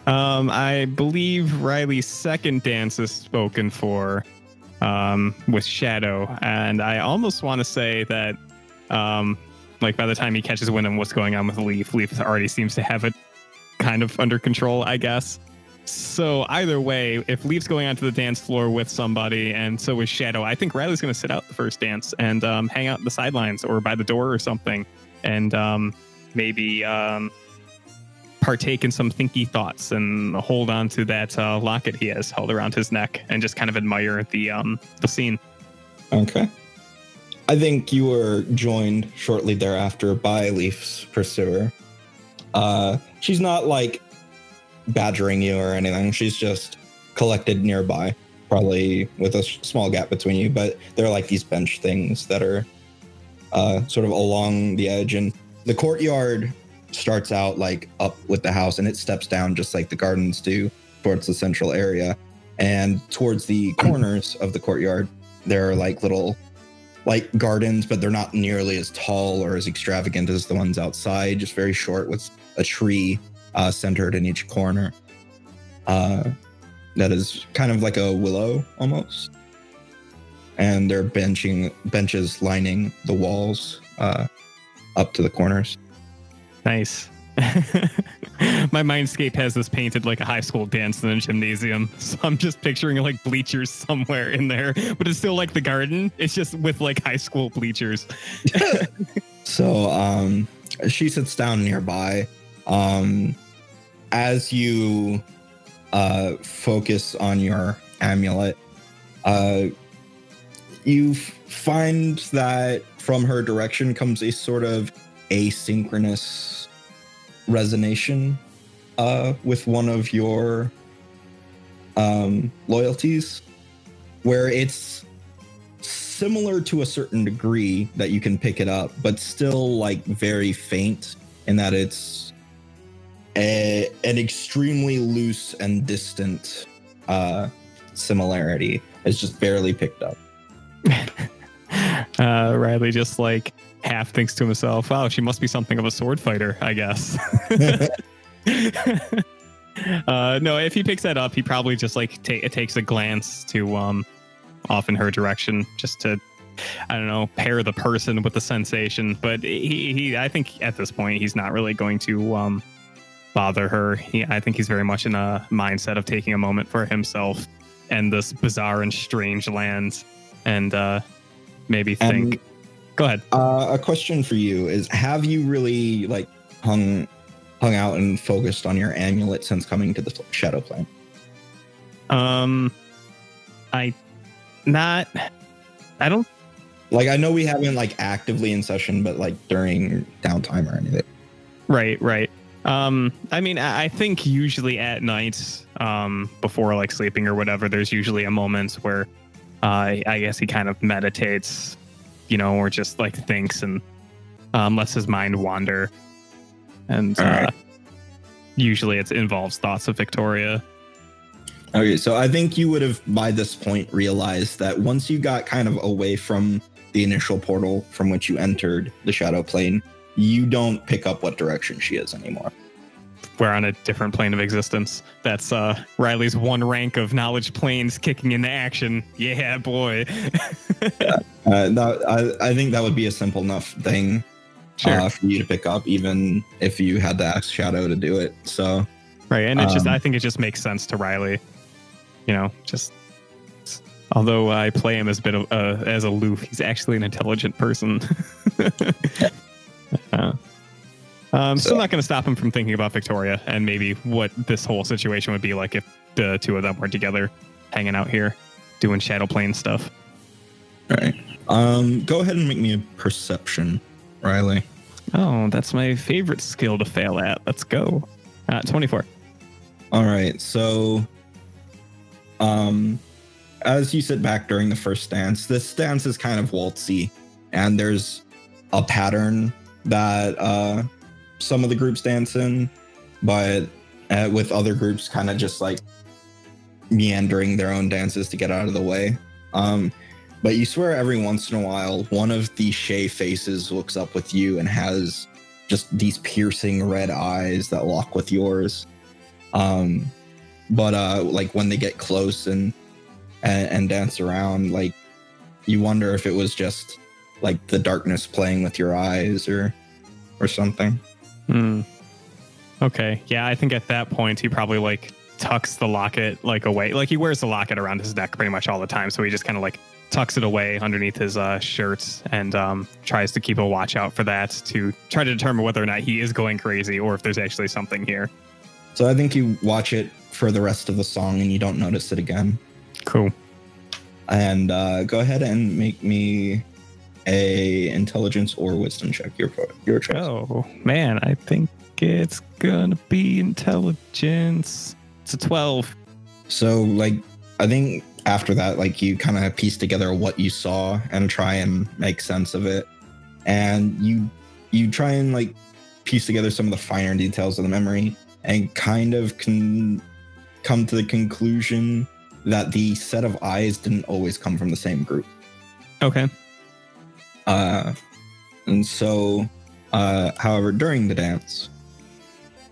Speaker 3: Um, I believe Riley's second dance is spoken for um, with Shadow, and I almost want to say that, um, like by the time he catches wind of what's going on with Leaf, Leaf already seems to have it kind of under control, I guess. So either way, if Leaf's going onto the dance floor with somebody, and so is Shadow, I think Riley's going to sit out the first dance and um, hang out in the sidelines or by the door or something, and um, maybe um, partake in some thinky thoughts and hold on to that uh, locket he has held around his neck and just kind of admire the um the scene.
Speaker 2: Okay. I think you were joined shortly thereafter by Leaf's pursuer. Uh, she's not like badgering you or anything. She's just collected nearby, probably with a small gap between you. But there are like these bench things that are uh, sort of along the edge, and the courtyard starts out like up with the house, and it steps down just like the gardens do towards the central area. And towards the corners of the courtyard, there are like little like gardens, but they're not nearly as tall or as extravagant as the ones outside, just very short with a tree uh, centered in each corner. Uh, that is kind of like a willow almost. And there are benching benches lining the walls uh, up to the corners.
Speaker 3: Nice. My mindscape has this painted like a high school dance in a gymnasium. So I'm just picturing like bleachers somewhere in there, but it's still like the garden. It's just with like high school bleachers.
Speaker 2: So um, she sits down nearby. Um, as you uh, focus on your amulet, uh, you find that from her direction comes a sort of asynchronous resonation uh, with one of your um, loyalties, where it's similar to a certain degree that you can pick it up, but still like very faint in that it's a, an extremely loose and distant uh, similarity. It's just barely picked up.
Speaker 3: Uh, Riley just like half thinks to himself, "Wow, she must be something of a sword fighter, I guess." uh, no, if he picks that up, he probably just like ta- takes a glance to um off in her direction, just to I don't know pair the person with the sensation. But he, he I think at this point he's not really going to um bother her. He, I think he's very much in a mindset of taking a moment for himself and this bizarre and strange land, and uh maybe think. Go ahead.
Speaker 2: Uh, a question for you is: Have you really like hung hung out and focused on your amulet since coming to the Shadow Plane?
Speaker 3: Um, I not. I don't.
Speaker 2: Like, I know we haven't like actively in session, but like during downtime or anything.
Speaker 3: Right, right. Um, I mean, I I think usually at night, um, before like sleeping or whatever, there's usually a moment where, uh, I guess he kind of meditates, you know, or just like thinks and um, lets his mind wander. And uh,
Speaker 2: Alright.
Speaker 3: usually it involves thoughts of Victoria.
Speaker 2: Okay, so I think you would have by this point realized that once you got kind of away from the initial portal from which you entered the shadow plane, you don't pick up what direction she is anymore.
Speaker 3: We're on a different plane of existence. That's uh, Riley's one rank of knowledge planes kicking into action. Yeah, boy.
Speaker 2: Uh, that, I, I think that would be a simple enough thing
Speaker 3: Sure.
Speaker 2: uh, for you to pick up, even if you had to ask Shadow to do it. So
Speaker 3: Right, and it just
Speaker 2: Um,
Speaker 3: I think it just makes sense to Riley. You know, just although I play him as a bit of uh, as aloof, he's actually an intelligent person. uh, I'm still not going to stop him from thinking about Victoria and maybe what this whole situation would be like if the two of them were together, hanging out here, doing shadow plane stuff.
Speaker 2: right. Um, go ahead and make me a perception, Riley.
Speaker 3: Oh, that's my favorite skill to fail at. Let's go. Uh, 24.
Speaker 2: All right. So, um, as you sit back during the first dance, this dance is kind of waltzy, and there's a pattern that uh, some of the groups dancing, but uh, with other groups kind of just like meandering their own dances to get out of the way. Um, but you swear every once in a while, one of the Shay faces looks up with you and has just these piercing red eyes that lock with yours um but uh like when they get close and and, and dance around like you wonder if it was just like the darkness playing with your eyes or or something
Speaker 3: Hmm. Okay. Yeah, I think at that point he probably like tucks the locket like away. Like he wears the locket around his neck pretty much all the time, so he just kind of like tucks it away underneath his uh, shirt and um, tries to keep a watch out for that to try to determine whether or not he is going crazy or if there's actually something here.
Speaker 2: so i think you watch it for the rest of the song and you don't notice it again
Speaker 3: Cool.
Speaker 2: and uh go ahead and make me a intelligence or wisdom check your your choice
Speaker 3: Oh man, I think it's gonna be intelligence. It's a twelve.
Speaker 2: So like I think after that, like you kind of piece together what you saw and try and make sense of it. And you you try and like piece together some of the finer details of the memory and kind of can come to the conclusion that the set of eyes didn't always come from the same group.
Speaker 3: Okay.
Speaker 2: Uh, and so, uh, however, during the dance,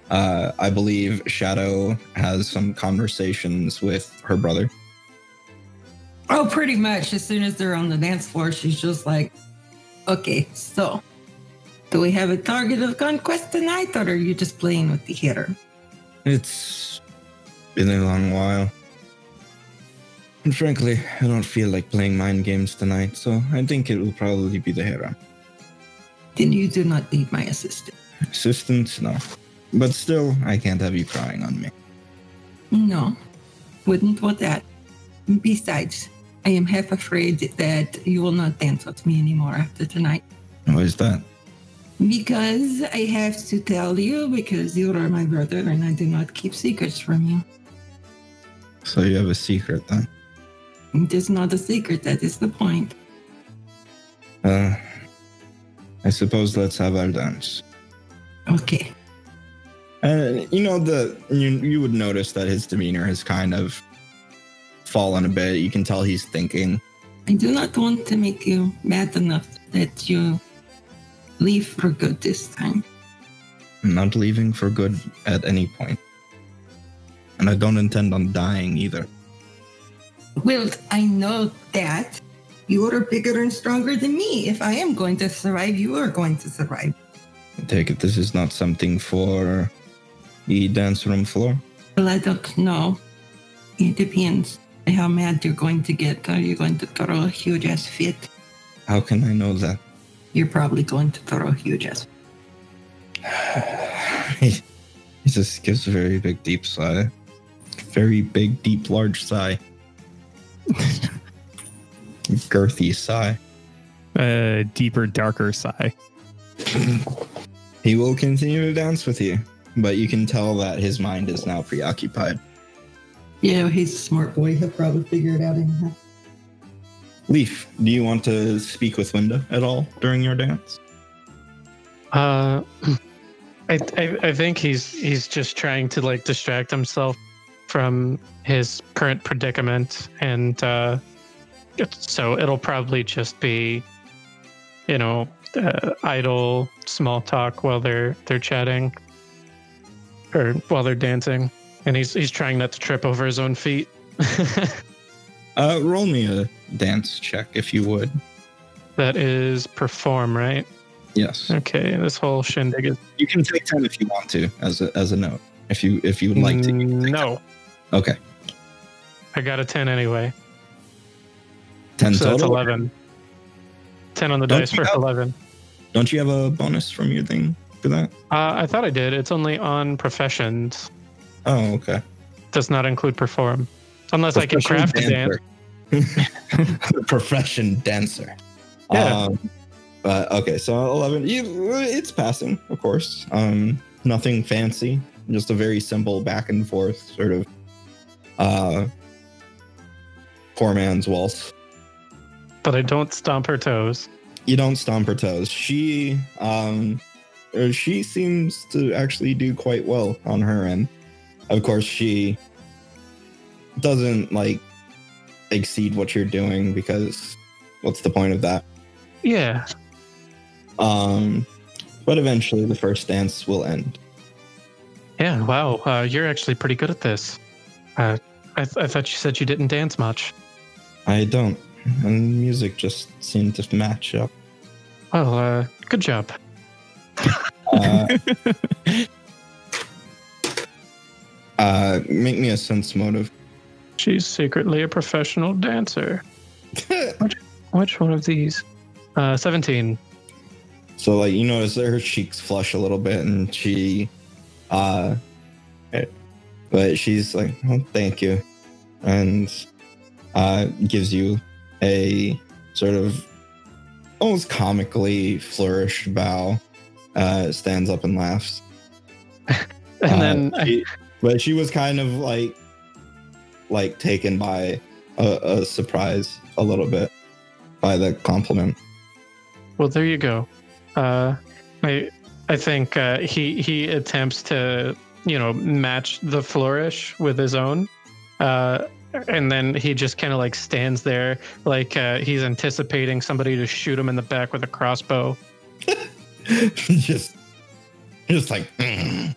Speaker 2: uh, I believe Shadow has some conversations with her brother.
Speaker 5: Oh, pretty much. As soon as they're on the dance floor, she's just like, okay, so do we have a target of conquest tonight, or are you just playing with the hitter?
Speaker 2: It's been a long while. And frankly, I don't feel like playing mind games tonight, so I think it will probably be the Hera.
Speaker 5: Then you do not need my assistance.
Speaker 2: Assistance? No. But still, I can't have you crying on me.
Speaker 5: No, wouldn't want that. Besides, I am half afraid that you will not dance with me anymore after tonight.
Speaker 2: Why is that?
Speaker 5: Because I have to tell you, because you are my brother and I do not keep secrets from you.
Speaker 2: So you have a secret then?
Speaker 5: It is not a secret, that is the point.
Speaker 2: Uh, I suppose let's have our dance.
Speaker 5: Okay.
Speaker 2: And you know the you you would notice that his demeanor has kind of fallen a bit. You can tell he's thinking.
Speaker 5: I do not want to make you mad enough that you leave for good this time.
Speaker 2: I'm not leaving for good at any point. And I don't intend on dying either.
Speaker 5: Well, I know that. You are bigger and stronger than me. If I am going to survive, you are going to survive.
Speaker 2: I take it this is not something for the dance room floor.
Speaker 5: Well, I don't know. It depends how mad you're going to get. Are you going to throw a huge ass fit?
Speaker 2: How can I know that?
Speaker 5: You're probably going to throw a huge ass.
Speaker 2: he he just gives a very big, deep sigh. Very big, deep, large sigh. Girthy sigh.
Speaker 3: A deeper, darker sigh.
Speaker 2: He will continue to dance with you. but you can tell that his mind is now preoccupied.
Speaker 5: Yeah, he's a smart boy. He'll probably figure it out anyhow.
Speaker 2: Leaf, do you want to speak with Linda at all during your dance?
Speaker 4: Uh, I, I I think he's he's just trying to like distract himself from his current predicament, and uh, so it'll probably just be, you know, uh, idle small talk while they're they're chatting, or while they're dancing, and he's he's trying not to trip over his own feet.
Speaker 2: Uh, roll me a dance check if you would.
Speaker 4: that is perform, right?
Speaker 2: Yes,
Speaker 4: Okay, this whole shindig is
Speaker 2: you can take ten if you want to, as a as a note. If you if you would like to. you
Speaker 4: no.
Speaker 2: 10. Okay,
Speaker 4: I got a 10 anyway.
Speaker 2: ten
Speaker 4: so that's
Speaker 2: total.
Speaker 4: 11. 10 on the
Speaker 2: Don't
Speaker 4: dice for
Speaker 2: have-
Speaker 4: 11.
Speaker 2: Don't you have a bonus from your thing for that?
Speaker 4: Uh, I thought I did. It's only on professions.
Speaker 2: Oh, okay.
Speaker 4: Does not include perform. Unless I can craft a dance.
Speaker 2: dancer. Profession dancer.
Speaker 4: Yeah.
Speaker 2: Um, but okay, so eleven. It's passing, of course. Um, nothing fancy. Just a very simple back and forth sort of. Uh, poor man's waltz.
Speaker 4: But I don't stomp her toes.
Speaker 2: You don't stomp her toes. She, um, uh, she seems to actually do quite well on her end. Of course, she doesn't like exceed what you're doing because what's the point of that?
Speaker 4: Yeah.
Speaker 2: Um, but eventually the first dance will end.
Speaker 4: Yeah. Wow. Uh, you're actually pretty good at this. Uh, I, th- I thought you said you didn't dance much.
Speaker 2: I don't, and music just seemed to match up.
Speaker 4: Well, uh, good job.
Speaker 2: Uh, uh, make me a sense motive.
Speaker 4: She's secretly a professional dancer. Which one of these? Uh, 17.
Speaker 2: So like you notice that her cheeks flush a little bit and she uh but she's like, oh, thank you. And uh gives you a sort of almost comically flourished bow. Uh stands up and laughs.
Speaker 4: And
Speaker 2: Uh,
Speaker 4: then
Speaker 2: she- but she was kind of like like taken by a, a surprise a little bit by the compliment.
Speaker 4: Well, there you go. Uh, I I think uh, he he attempts to you know match the flourish with his own, uh, and then he just kind of like stands there like uh, he's anticipating somebody to shoot him in the back with a crossbow.
Speaker 2: just just like mm.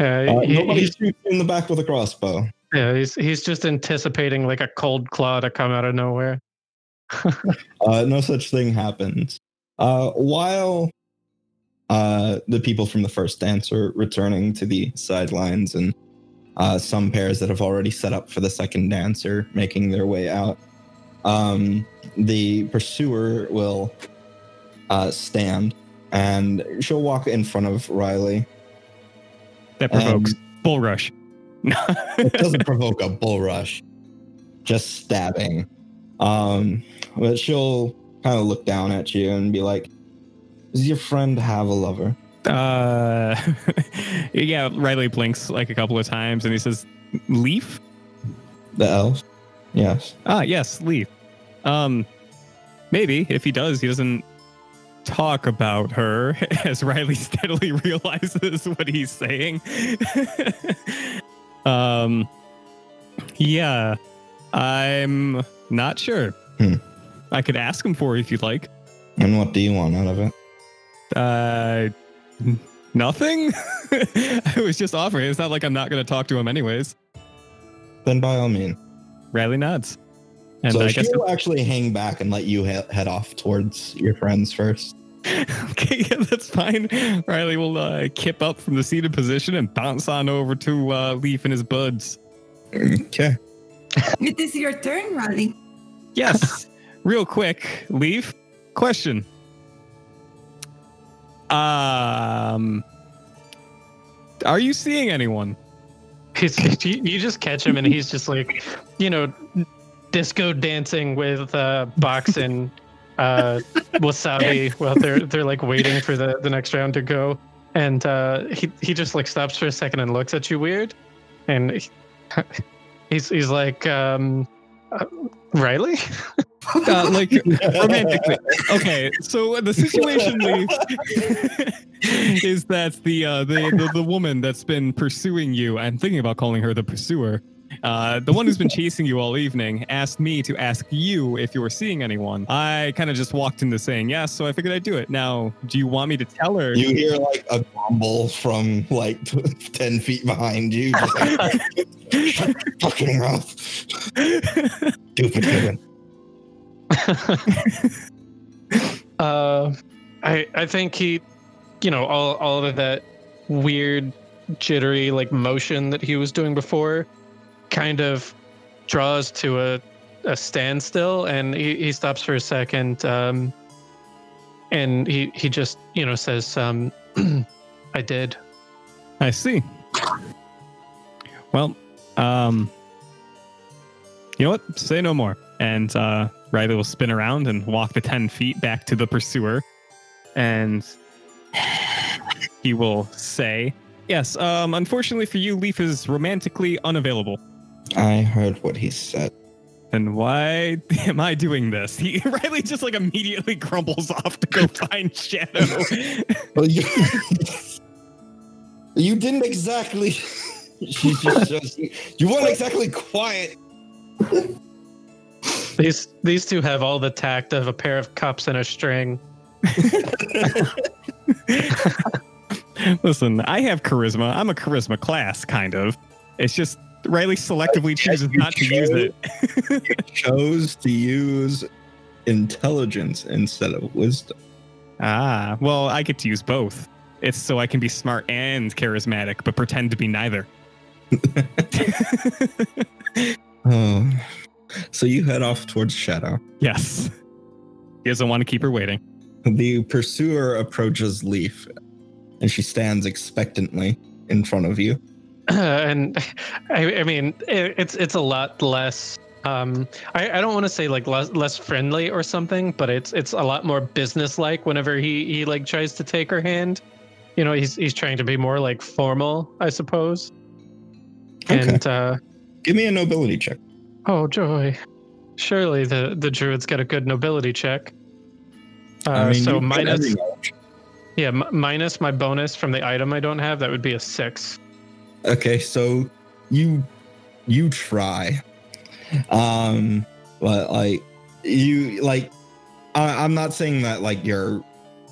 Speaker 4: Uh,
Speaker 2: Uh,
Speaker 4: he-
Speaker 2: nobody shoots in the back with a crossbow.
Speaker 4: yeah, he's he's just anticipating like a cold claw to come out of nowhere.
Speaker 2: Uh, no such thing happens. Uh, while uh, the people from the first dance are returning to the sidelines, and uh, some pairs that have already set up for the second dancer making their way out, um, the pursuer will uh, stand and she'll walk in front of Riley.
Speaker 3: That provokes bull rush.
Speaker 2: it doesn't provoke a bull rush, just stabbing. Um, but she'll kind of look down at you and be like, "Does your friend have a lover?"
Speaker 3: Uh, yeah, Riley blinks like a couple of times and he says, Leaf?
Speaker 2: The elf. Yes.
Speaker 3: Ah, yes, Leaf. Um, maybe if he does, he doesn't talk about her as Riley steadily realizes what he's saying. um, yeah, I'm not sure.
Speaker 2: Hmm.
Speaker 3: I could ask him for it if you'd like.
Speaker 2: And what do you want out of it?
Speaker 3: Uh, nothing. I was just offering. It's not like I'm not going to talk to him anyways.
Speaker 2: Then by all means.
Speaker 3: Riley nods. And
Speaker 2: so
Speaker 3: I
Speaker 2: she
Speaker 3: guess
Speaker 2: will actually hang back and let you he- head off towards your friends first.
Speaker 3: okay, yeah, that's fine. Riley will uh, kip up from the seated position and bounce on over to uh, Leaf and his buds.
Speaker 2: Okay.
Speaker 5: It is your turn, Riley.
Speaker 3: Yes, real quick, Leaf. Question. Um, are you seeing anyone?
Speaker 4: He's you, just catch him and he's just like, you know, disco dancing with uh, Box and uh, Wasabi while they're they're like waiting for the, the next round to go. and uh, he he just like stops for a second and looks at you weird, and he, he's he's like, um, uh, Riley.
Speaker 3: Uh, like romantically. Okay, so the situation is that the, uh, the the the woman that's been pursuing you. I'm thinking about calling her the pursuer. Uh, the one who's been chasing you all evening asked me to ask you if you were seeing anyone. I kind of just walked into saying yes, so I figured I'd do it. Now, do you want me to tell her?
Speaker 2: You hear like a grumble from like 10 feet behind you. Just like, Shut your fucking mouth. Stupid woman.
Speaker 4: uh, I I think he, you know, all all of that weird, jittery like motion that he was doing before, kind of draws to a a standstill, and he, he stops for a second, um, and he he just you know says, um, "I did."
Speaker 3: I see. Well, um, you know what? Say no more. And uh, Riley will spin around and walk the 10 feet back to the pursuer. And he will say, Yes, um, unfortunately for you, Leaf is romantically unavailable.
Speaker 2: I heard what he said.
Speaker 3: And why am I doing this? He Riley just like immediately crumbles off to go find Shadow.
Speaker 2: Well, you, you didn't exactly. You, just, you weren't exactly quiet.
Speaker 4: These these two have all the tact of a pair of cups and a string.
Speaker 3: Listen, I have charisma. I'm a charisma class, kind of. It's just Riley selectively chooses not to use it.
Speaker 2: You chose to use intelligence instead of wisdom.
Speaker 3: Ah, well, I get to use both. It's so I can be smart and charismatic, but pretend to be neither.
Speaker 2: Oh. So you head off towards Shadow.
Speaker 3: yes. He doesn't want to keep her waiting.
Speaker 2: The pursuer approaches Leaf, and she stands expectantly in front of you.
Speaker 4: and I, I mean, it, it's it's a lot less. Um, I, I don't want to say like less, less friendly or something, but it's it's a lot more businesslike. Whenever he he like tries to take her hand, you know, he's he's trying to be more like formal, I suppose.
Speaker 2: Okay.
Speaker 4: And uh,
Speaker 2: Give me a nobility check.
Speaker 4: oh joy, surely the the druid's got a good nobility check. Uh,
Speaker 2: I mean,
Speaker 4: so minus yeah m- minus my bonus from the item I don't have. That would be a six.
Speaker 2: Okay, so you you try. Um but like you like I, I'm not saying that like you're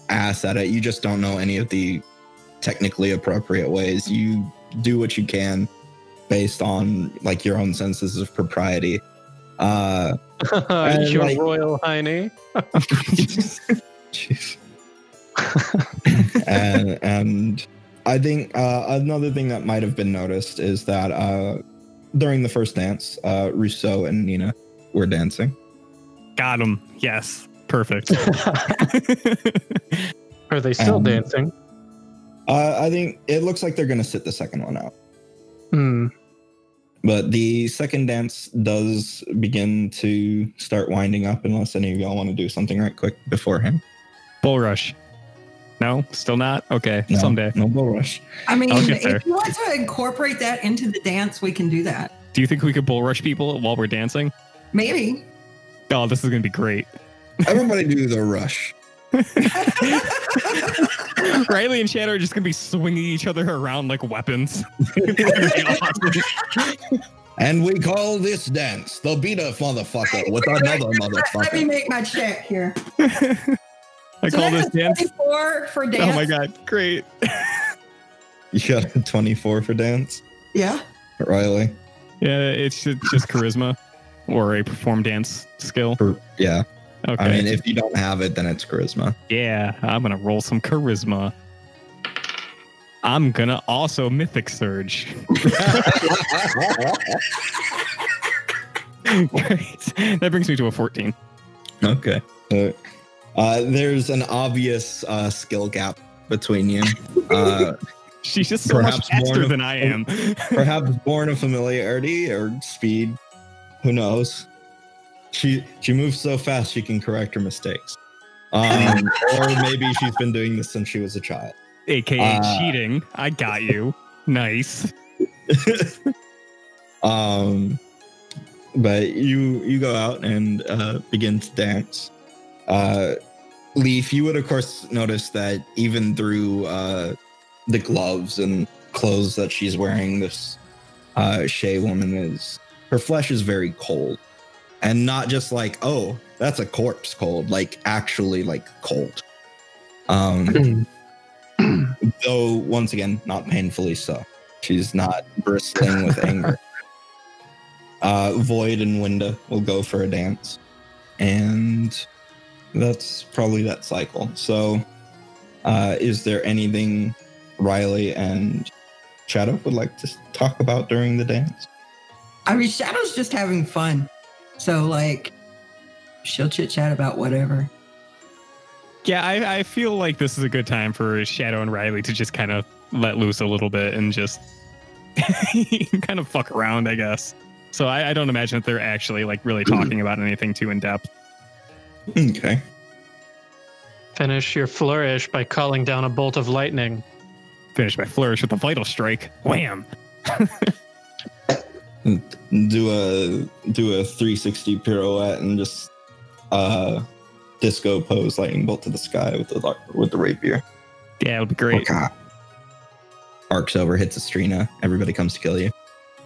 Speaker 2: ass at it. You just don't know any of the technically appropriate ways. You do what you can based on like your own senses of propriety. Uh
Speaker 4: Your
Speaker 2: like-
Speaker 4: royal hiney.
Speaker 2: Jeez. and and I think uh, another thing that might have been noticed is that uh, during the first dance, uh, Russo and Nina were dancing.
Speaker 3: Got him. Yes. Perfect.
Speaker 4: Are they still
Speaker 2: Um,
Speaker 4: dancing?
Speaker 2: Uh, I think it looks like they're going to sit the second one out.
Speaker 4: Hmm.
Speaker 2: But the second dance does begin to start winding up, unless any of y'all want to do something right quick beforehand.
Speaker 3: Bull rush. No, still not. Okay,
Speaker 2: No,
Speaker 3: someday.
Speaker 2: no bull rush.
Speaker 5: I mean,
Speaker 3: I'll there.
Speaker 5: if you want to incorporate that into the dance, we can do that.
Speaker 3: Do you think we could bull rush people while we're dancing?
Speaker 5: Maybe.
Speaker 3: Oh, this is gonna be great.
Speaker 2: Everybody do the rush.
Speaker 3: Riley and Shadow are just gonna be swinging each other around like weapons. It's gonna be awesome.
Speaker 2: And we call this dance the beat up motherfucker with another motherfucker.
Speaker 5: Let me make my check here.
Speaker 3: I
Speaker 5: So
Speaker 3: call this
Speaker 5: that's a
Speaker 3: dance.
Speaker 5: 24 for dance.
Speaker 3: Oh my god, great.
Speaker 2: You got a 24 for dance,
Speaker 5: Yeah.
Speaker 2: Riley.
Speaker 3: Yeah, it's ju- just charisma or a perform dance skill.
Speaker 2: For, yeah.
Speaker 3: Okay.
Speaker 2: I mean, if you don't have it, then it's charisma.
Speaker 3: yeah, I'm gonna roll some charisma. I'm gonna also mythic surge. Great. That brings me to a 14.
Speaker 2: okay. So, uh, there's an obvious uh, skill gap between you. Uh,
Speaker 3: She's just so much faster
Speaker 2: of-
Speaker 3: than I am.
Speaker 2: perhaps born of familiarity or speed. Who knows? She she moves so fast she can correct her mistakes. Um, or maybe she's been doing this since she was a child.
Speaker 3: AKA
Speaker 2: Uh,
Speaker 3: cheating. I got you. Nice.
Speaker 2: um, but you you go out and uh, begin to dance. Uh, Leaf, you would of course notice that even through uh, the gloves and clothes that she's wearing, this uh, Shay woman is her flesh is very cold, and not just like oh that's a corpse cold, like actually like cold. Um, though once again not painfully so. She's not bristling with anger. Uh, Void and Winda will go for a dance, and that's probably that cycle. So, uh, is there anything Riley and Shadow would like to talk about during the dance?
Speaker 5: I mean, Shadow's just having fun. So, like, she'll chit chat about whatever.
Speaker 3: Yeah, I, I feel like this is a good time for Shadow and Riley to just kind of let loose a little bit and just kind of fuck around, I guess. So I, I don't imagine that they're actually like really talking about anything too in depth.
Speaker 2: Okay.
Speaker 4: Finish your flourish by calling down a bolt of lightning.
Speaker 3: Finish my flourish with a vital strike. Wham!
Speaker 2: Do a do a 360 pirouette and just uh disco pose lightning bolt to the sky with the with the rapier.
Speaker 3: Yeah, it would be great.
Speaker 2: Okay. Arcs over, hits Estrina. Everybody comes to kill you.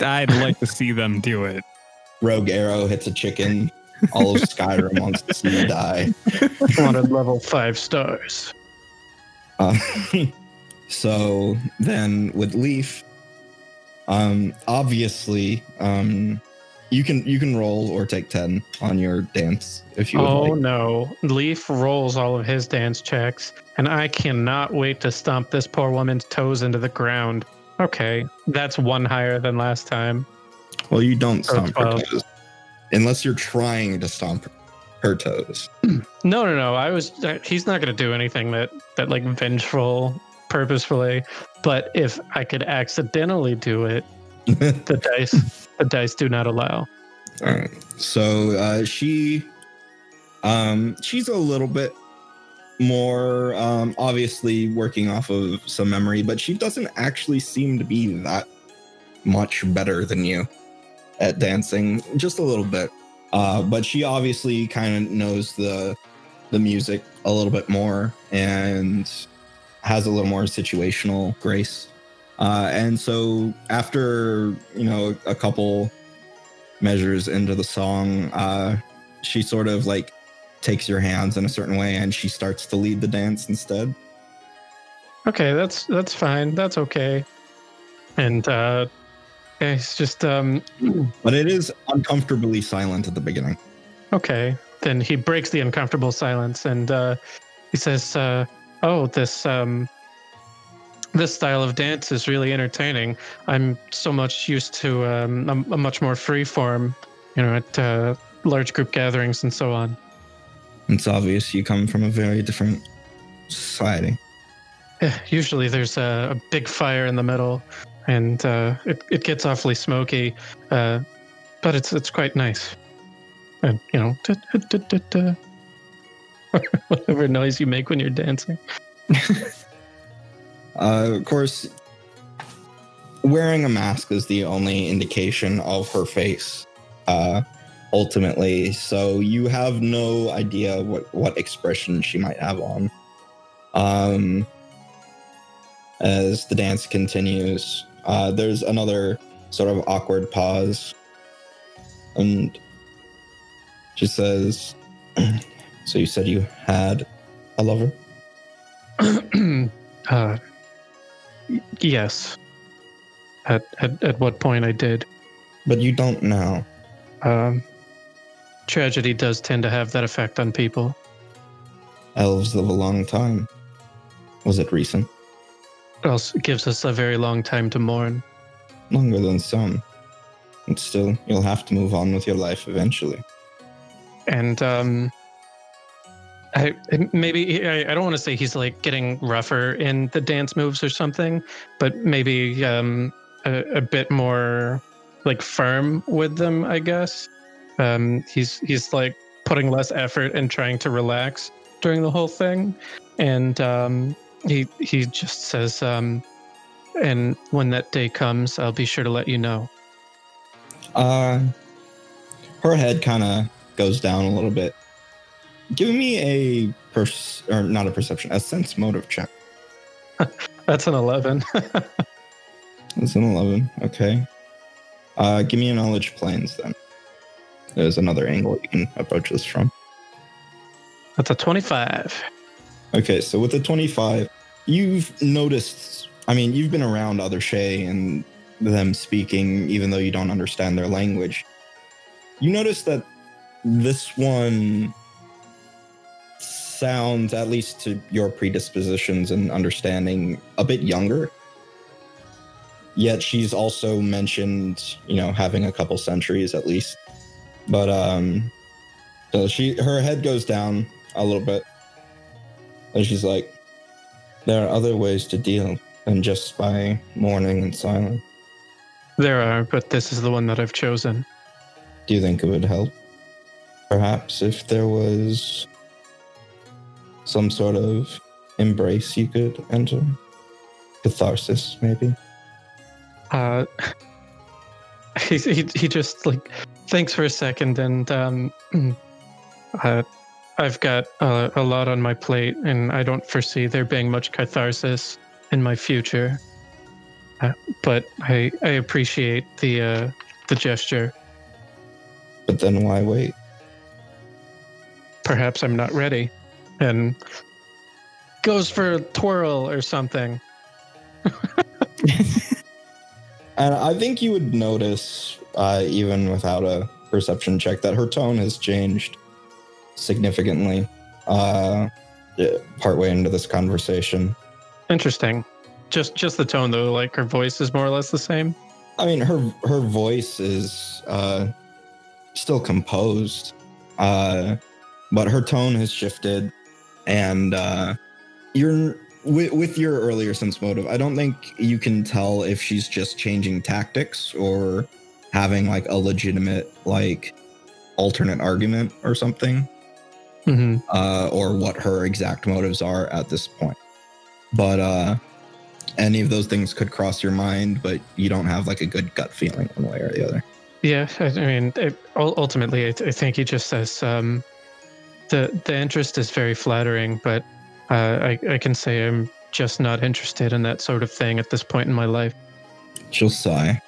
Speaker 3: I'd like to see them do it.
Speaker 2: Rogue arrow hits a chicken. All of Skyrim wants to see you die.
Speaker 4: Wanted level five stars.
Speaker 2: Uh, so then with Leaf, um, obviously, um, you can you can roll or take ten on your dance if you
Speaker 4: Oh
Speaker 2: like.
Speaker 4: no. Leaf rolls all of his dance checks, and I cannot wait to stomp this poor woman's toes into the ground. Okay, that's one higher than last time.
Speaker 2: Well, you don't stomp her toes unless you're trying to stomp her toes.
Speaker 4: No, no, no. I was. He's not going to do anything that that like vengeful, purposefully. But if I could accidentally do it, the dice, the dice do not allow.
Speaker 2: All right. So uh, she, um, she's a little bit more um, obviously working off of some memory, but she doesn't actually seem to be that much better than you at dancing, just a little bit. Uh, but she obviously kind of knows the the music a little bit more and has a little more situational grace. Uh, and so after you know a couple measures into the song, uh, she sort of like takes your hands in a certain way and she starts to lead the dance instead.
Speaker 4: Okay, that's that's fine. That's okay. And uh, it's just um,
Speaker 2: But it is uncomfortably silent at the beginning.
Speaker 4: Okay. Then he breaks the uncomfortable silence and uh, he says, uh, "Oh, this um, this style of dance is really entertaining. I'm so much used to um, a, a much more free form, you know, at uh, large group gatherings and so on.
Speaker 2: It's obvious you come from a very different society.
Speaker 4: Yeah, usually there's a, a big fire in the middle, and uh, it it gets awfully smoky, uh, but it's it's quite nice. And you know, da- da- da- whatever noise you make when you're dancing.
Speaker 2: Uh, of course, wearing a mask is the only indication of her face. Uh, ultimately, so you have no idea what what expression she might have on. Um, as the dance continues, uh, there's another sort of awkward pause, and she says, "So you said you had a lover?"
Speaker 4: uh, yes. At, at at what point I did.
Speaker 2: But you don't now.
Speaker 4: Um, tragedy does tend to have that effect on people.
Speaker 2: Elves live a long time. Was it recent?
Speaker 4: Else gives us a very long time to mourn.
Speaker 2: Longer than some. And still, you'll have to move on with your life eventually.
Speaker 4: and um I maybe I, I don't want to say he's like getting rougher in the dance moves or something, but maybe um a, a bit more like firm with them, I guess. Um he's he's like putting less effort and trying to relax during the whole thing. And um he he just says, um, and when that day comes, I'll be sure to let you know.
Speaker 2: Uh, her head kind of goes down a little bit. Give me a pers or not a perception, a sense motive check.
Speaker 4: That's an eleven.
Speaker 2: That's an eleven. Okay. Uh, give me a knowledge planes then. There's another angle you can approach this from.
Speaker 4: That's a twenty-five.
Speaker 2: Okay, so with the 25, you've noticed, I mean, you've been around other Shae and them speaking, even though you don't understand their language. You notice that this one sounds, at least to your predispositions and understanding, a bit younger. Yet she's also mentioned, you know, having a couple centuries at least. But um so she her head goes down a little bit. And she's like, there are other ways to deal than just by mourning and silence.
Speaker 4: There are, but this is the one that I've chosen.
Speaker 2: Do you think it would help? Perhaps if there was some sort of embrace you could enter? Catharsis, maybe?
Speaker 4: Uh, he, he he just like thinks for a second, and um, uh, I've got uh, a lot on my plate, and I don't foresee there being much catharsis in my future. Uh, but I I appreciate the uh, the gesture.
Speaker 2: But then why wait?
Speaker 4: Perhaps I'm not ready, and goes for a twirl or something.
Speaker 2: And I think you would notice, uh, even without a perception check, that her tone has changed significantly uh, partway into this conversation.
Speaker 4: Interesting. Just just the tone though, like her voice is more or less the same.
Speaker 2: I mean, her her voice is uh, still composed, uh, but her tone has shifted, and uh, you're with, with your earlier sense motive. I don't think you can tell if she's just changing tactics or having like a legitimate like alternate argument or something,
Speaker 4: Mm-hmm.
Speaker 2: uh, or what her exact motives are at this point. But uh, any of those things could cross your mind, but you don't have like a good gut feeling one way or the other.
Speaker 4: Yeah, I, I mean, it, ultimately, I, I think he just says um, the the interest is very flattering, but uh, I I can say I'm just not interested in that sort of thing at this point in my life.
Speaker 2: She'll sigh.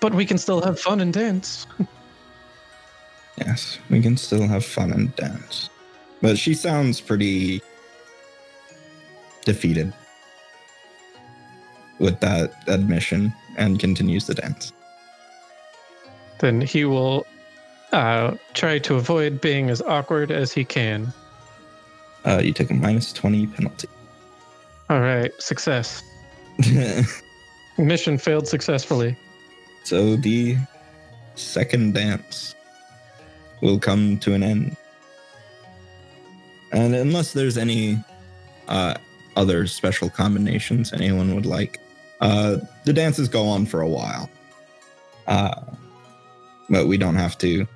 Speaker 4: But we can still have fun and dance.
Speaker 2: Yes, we can still have fun and dance. But she sounds pretty defeated with that admission and continues the dance.
Speaker 4: Then he will uh, try to avoid being as awkward as he can.
Speaker 2: Uh, you take a minus 20 penalty.
Speaker 4: All right, success. Mission failed successfully.
Speaker 2: so the second dance will come to an end. And unless there's any uh, other special combinations anyone would like, uh, the dances go on for a while. Uh, but we don't have to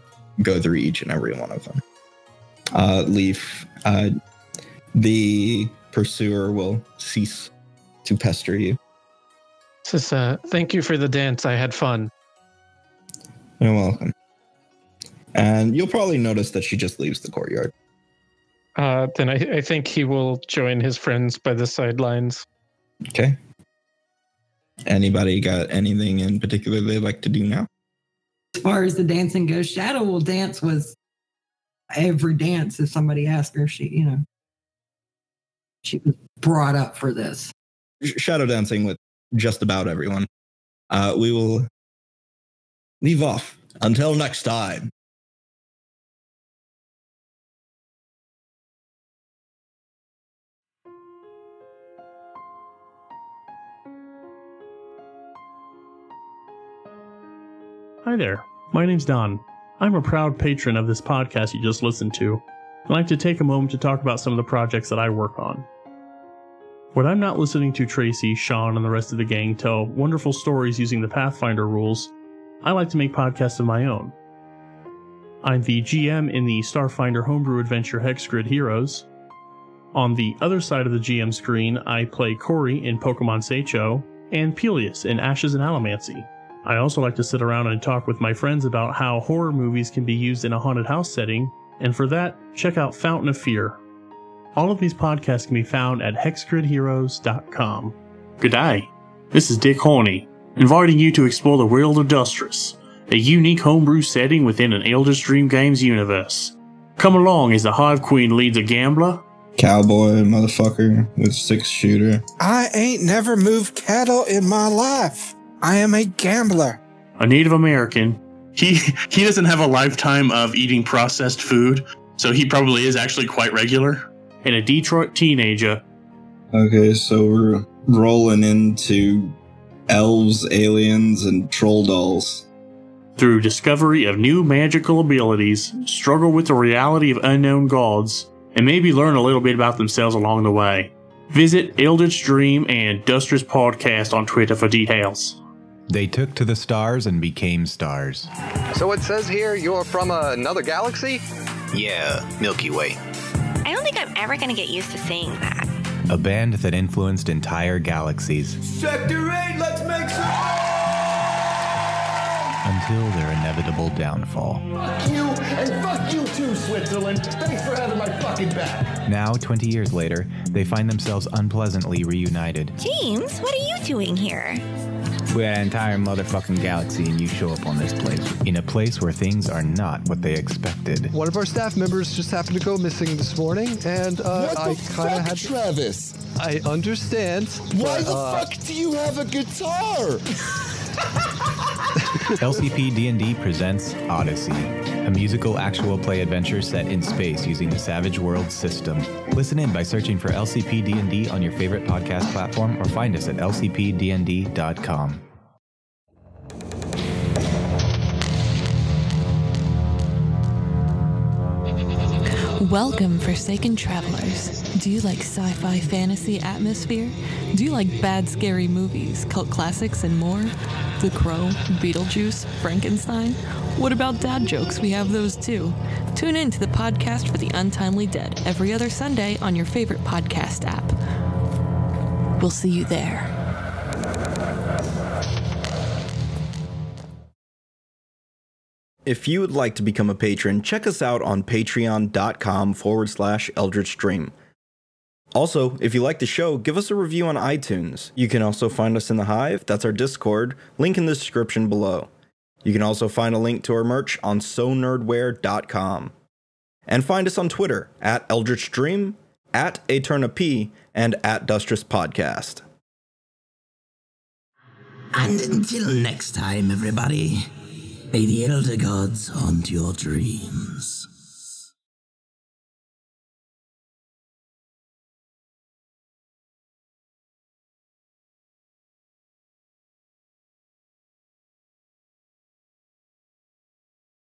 Speaker 2: go through each and every one of them. Uh, Leaf, uh, the pursuer will cease to pester you.
Speaker 4: Uh, thank you for the dance. I had fun.
Speaker 2: You're welcome. And you'll probably notice that she just leaves the courtyard.
Speaker 4: Uh, then I, I think he will join his friends by the sidelines.
Speaker 2: Okay. Anybody got anything in particular they'd like to do now?
Speaker 5: As far as the dancing goes, Shadow will dance with every dance if somebody asks her. She, you know, she was brought up for this.
Speaker 2: Shadow dancing with just about everyone. Uh, we will leave off until next time.
Speaker 6: Hi there, my name's Don. I'm a proud patron of this podcast you just listened to. I'd like to take a moment to talk about some of the projects that I work on. When I'm not listening to Tracy, Sean, and the rest of the gang tell wonderful stories using the Pathfinder rules, I like to make podcasts of my own. I'm the GM in the Starfinder homebrew adventure Hexgrid Heroes. On the other side of the GM screen, I play Corey in Pokemon Seicho and Peleus in Ashes and Allomancy. I also like to sit around and talk with my friends about how horror movies can be used in a haunted house setting, and for that, check out Fountain of Fear. All of these podcasts can be found at hexgridheroes.com. Good day. This is Dick Horney, inviting you to explore the world of Dustress, a unique homebrew setting within an Eldritch Dream Games universe. Come along as the Hive Queen leads a gambler,
Speaker 2: Cowboy motherfucker with six shooter.
Speaker 7: I ain't never moved cattle in my life. I am a gambler.
Speaker 6: a Native American,
Speaker 8: He he doesn't have a lifetime of eating processed food, so he probably is actually quite regular.
Speaker 6: and a Detroit teenager.
Speaker 2: Okay, so we're rolling into elves, aliens, and troll dolls.
Speaker 6: Through discovery of new magical abilities, struggle with the reality of unknown gods, and maybe learn a little bit about themselves along the way. Visit Eldritch Dream and Dustress Podcast on Twitter for details.
Speaker 9: They took to the stars and became stars.
Speaker 10: So it says here you're from another galaxy?
Speaker 11: Yeah, Milky Way.
Speaker 12: I don't think I'm ever going to get used to saying that.
Speaker 9: A band that influenced entire galaxies
Speaker 7: Sector 8, let's make some.
Speaker 9: until their inevitable downfall.
Speaker 7: Fuck you, and fuck you too, Switzerland. Thanks for having my fucking back.
Speaker 9: Now, 20 years later, they find themselves unpleasantly reunited.
Speaker 12: James, what are you doing here?
Speaker 9: We're an entire motherfucking galaxy, and you show up on this place. In a place where things are not what they expected.
Speaker 10: One of our staff members just happened to go missing this morning, and uh,
Speaker 7: What
Speaker 10: I kind of
Speaker 7: fuck,
Speaker 10: had.
Speaker 7: Travis?
Speaker 10: I understand.
Speaker 7: Why
Speaker 10: but,
Speaker 7: the
Speaker 10: uh,
Speaker 7: fuck do you have a guitar?
Speaker 9: LCP D&D presents Odyssey, a musical actual play adventure set in space using the Savage Worlds system. Listen in by searching for LCP D&D on your favorite podcast platform or find us at lcpdnd.com.
Speaker 13: Welcome, Forsaken Travelers. Do you like sci fi fantasy atmosphere? Do you like bad, scary movies, cult classics, and more? The Crow, Beetlejuice, Frankenstein? What about dad jokes? We have those too. Tune in to the podcast for the untimely dead every other Sunday on your favorite podcast app. We'll see you there.
Speaker 14: If you would like to become a patron, check us out on patreon.com forward slash Eldritch Dream. Also, if you like the show, give us a review on iTunes. You can also find us in the Hive, that's our Discord, link in the description below. You can also find a link to our merch on sonerdware.com. And find us on Twitter at Eldritch Dream, at Eternap, and at Dustress Podcast.
Speaker 1: And until next time, everybody, may the Elder Gods haunt your dreams.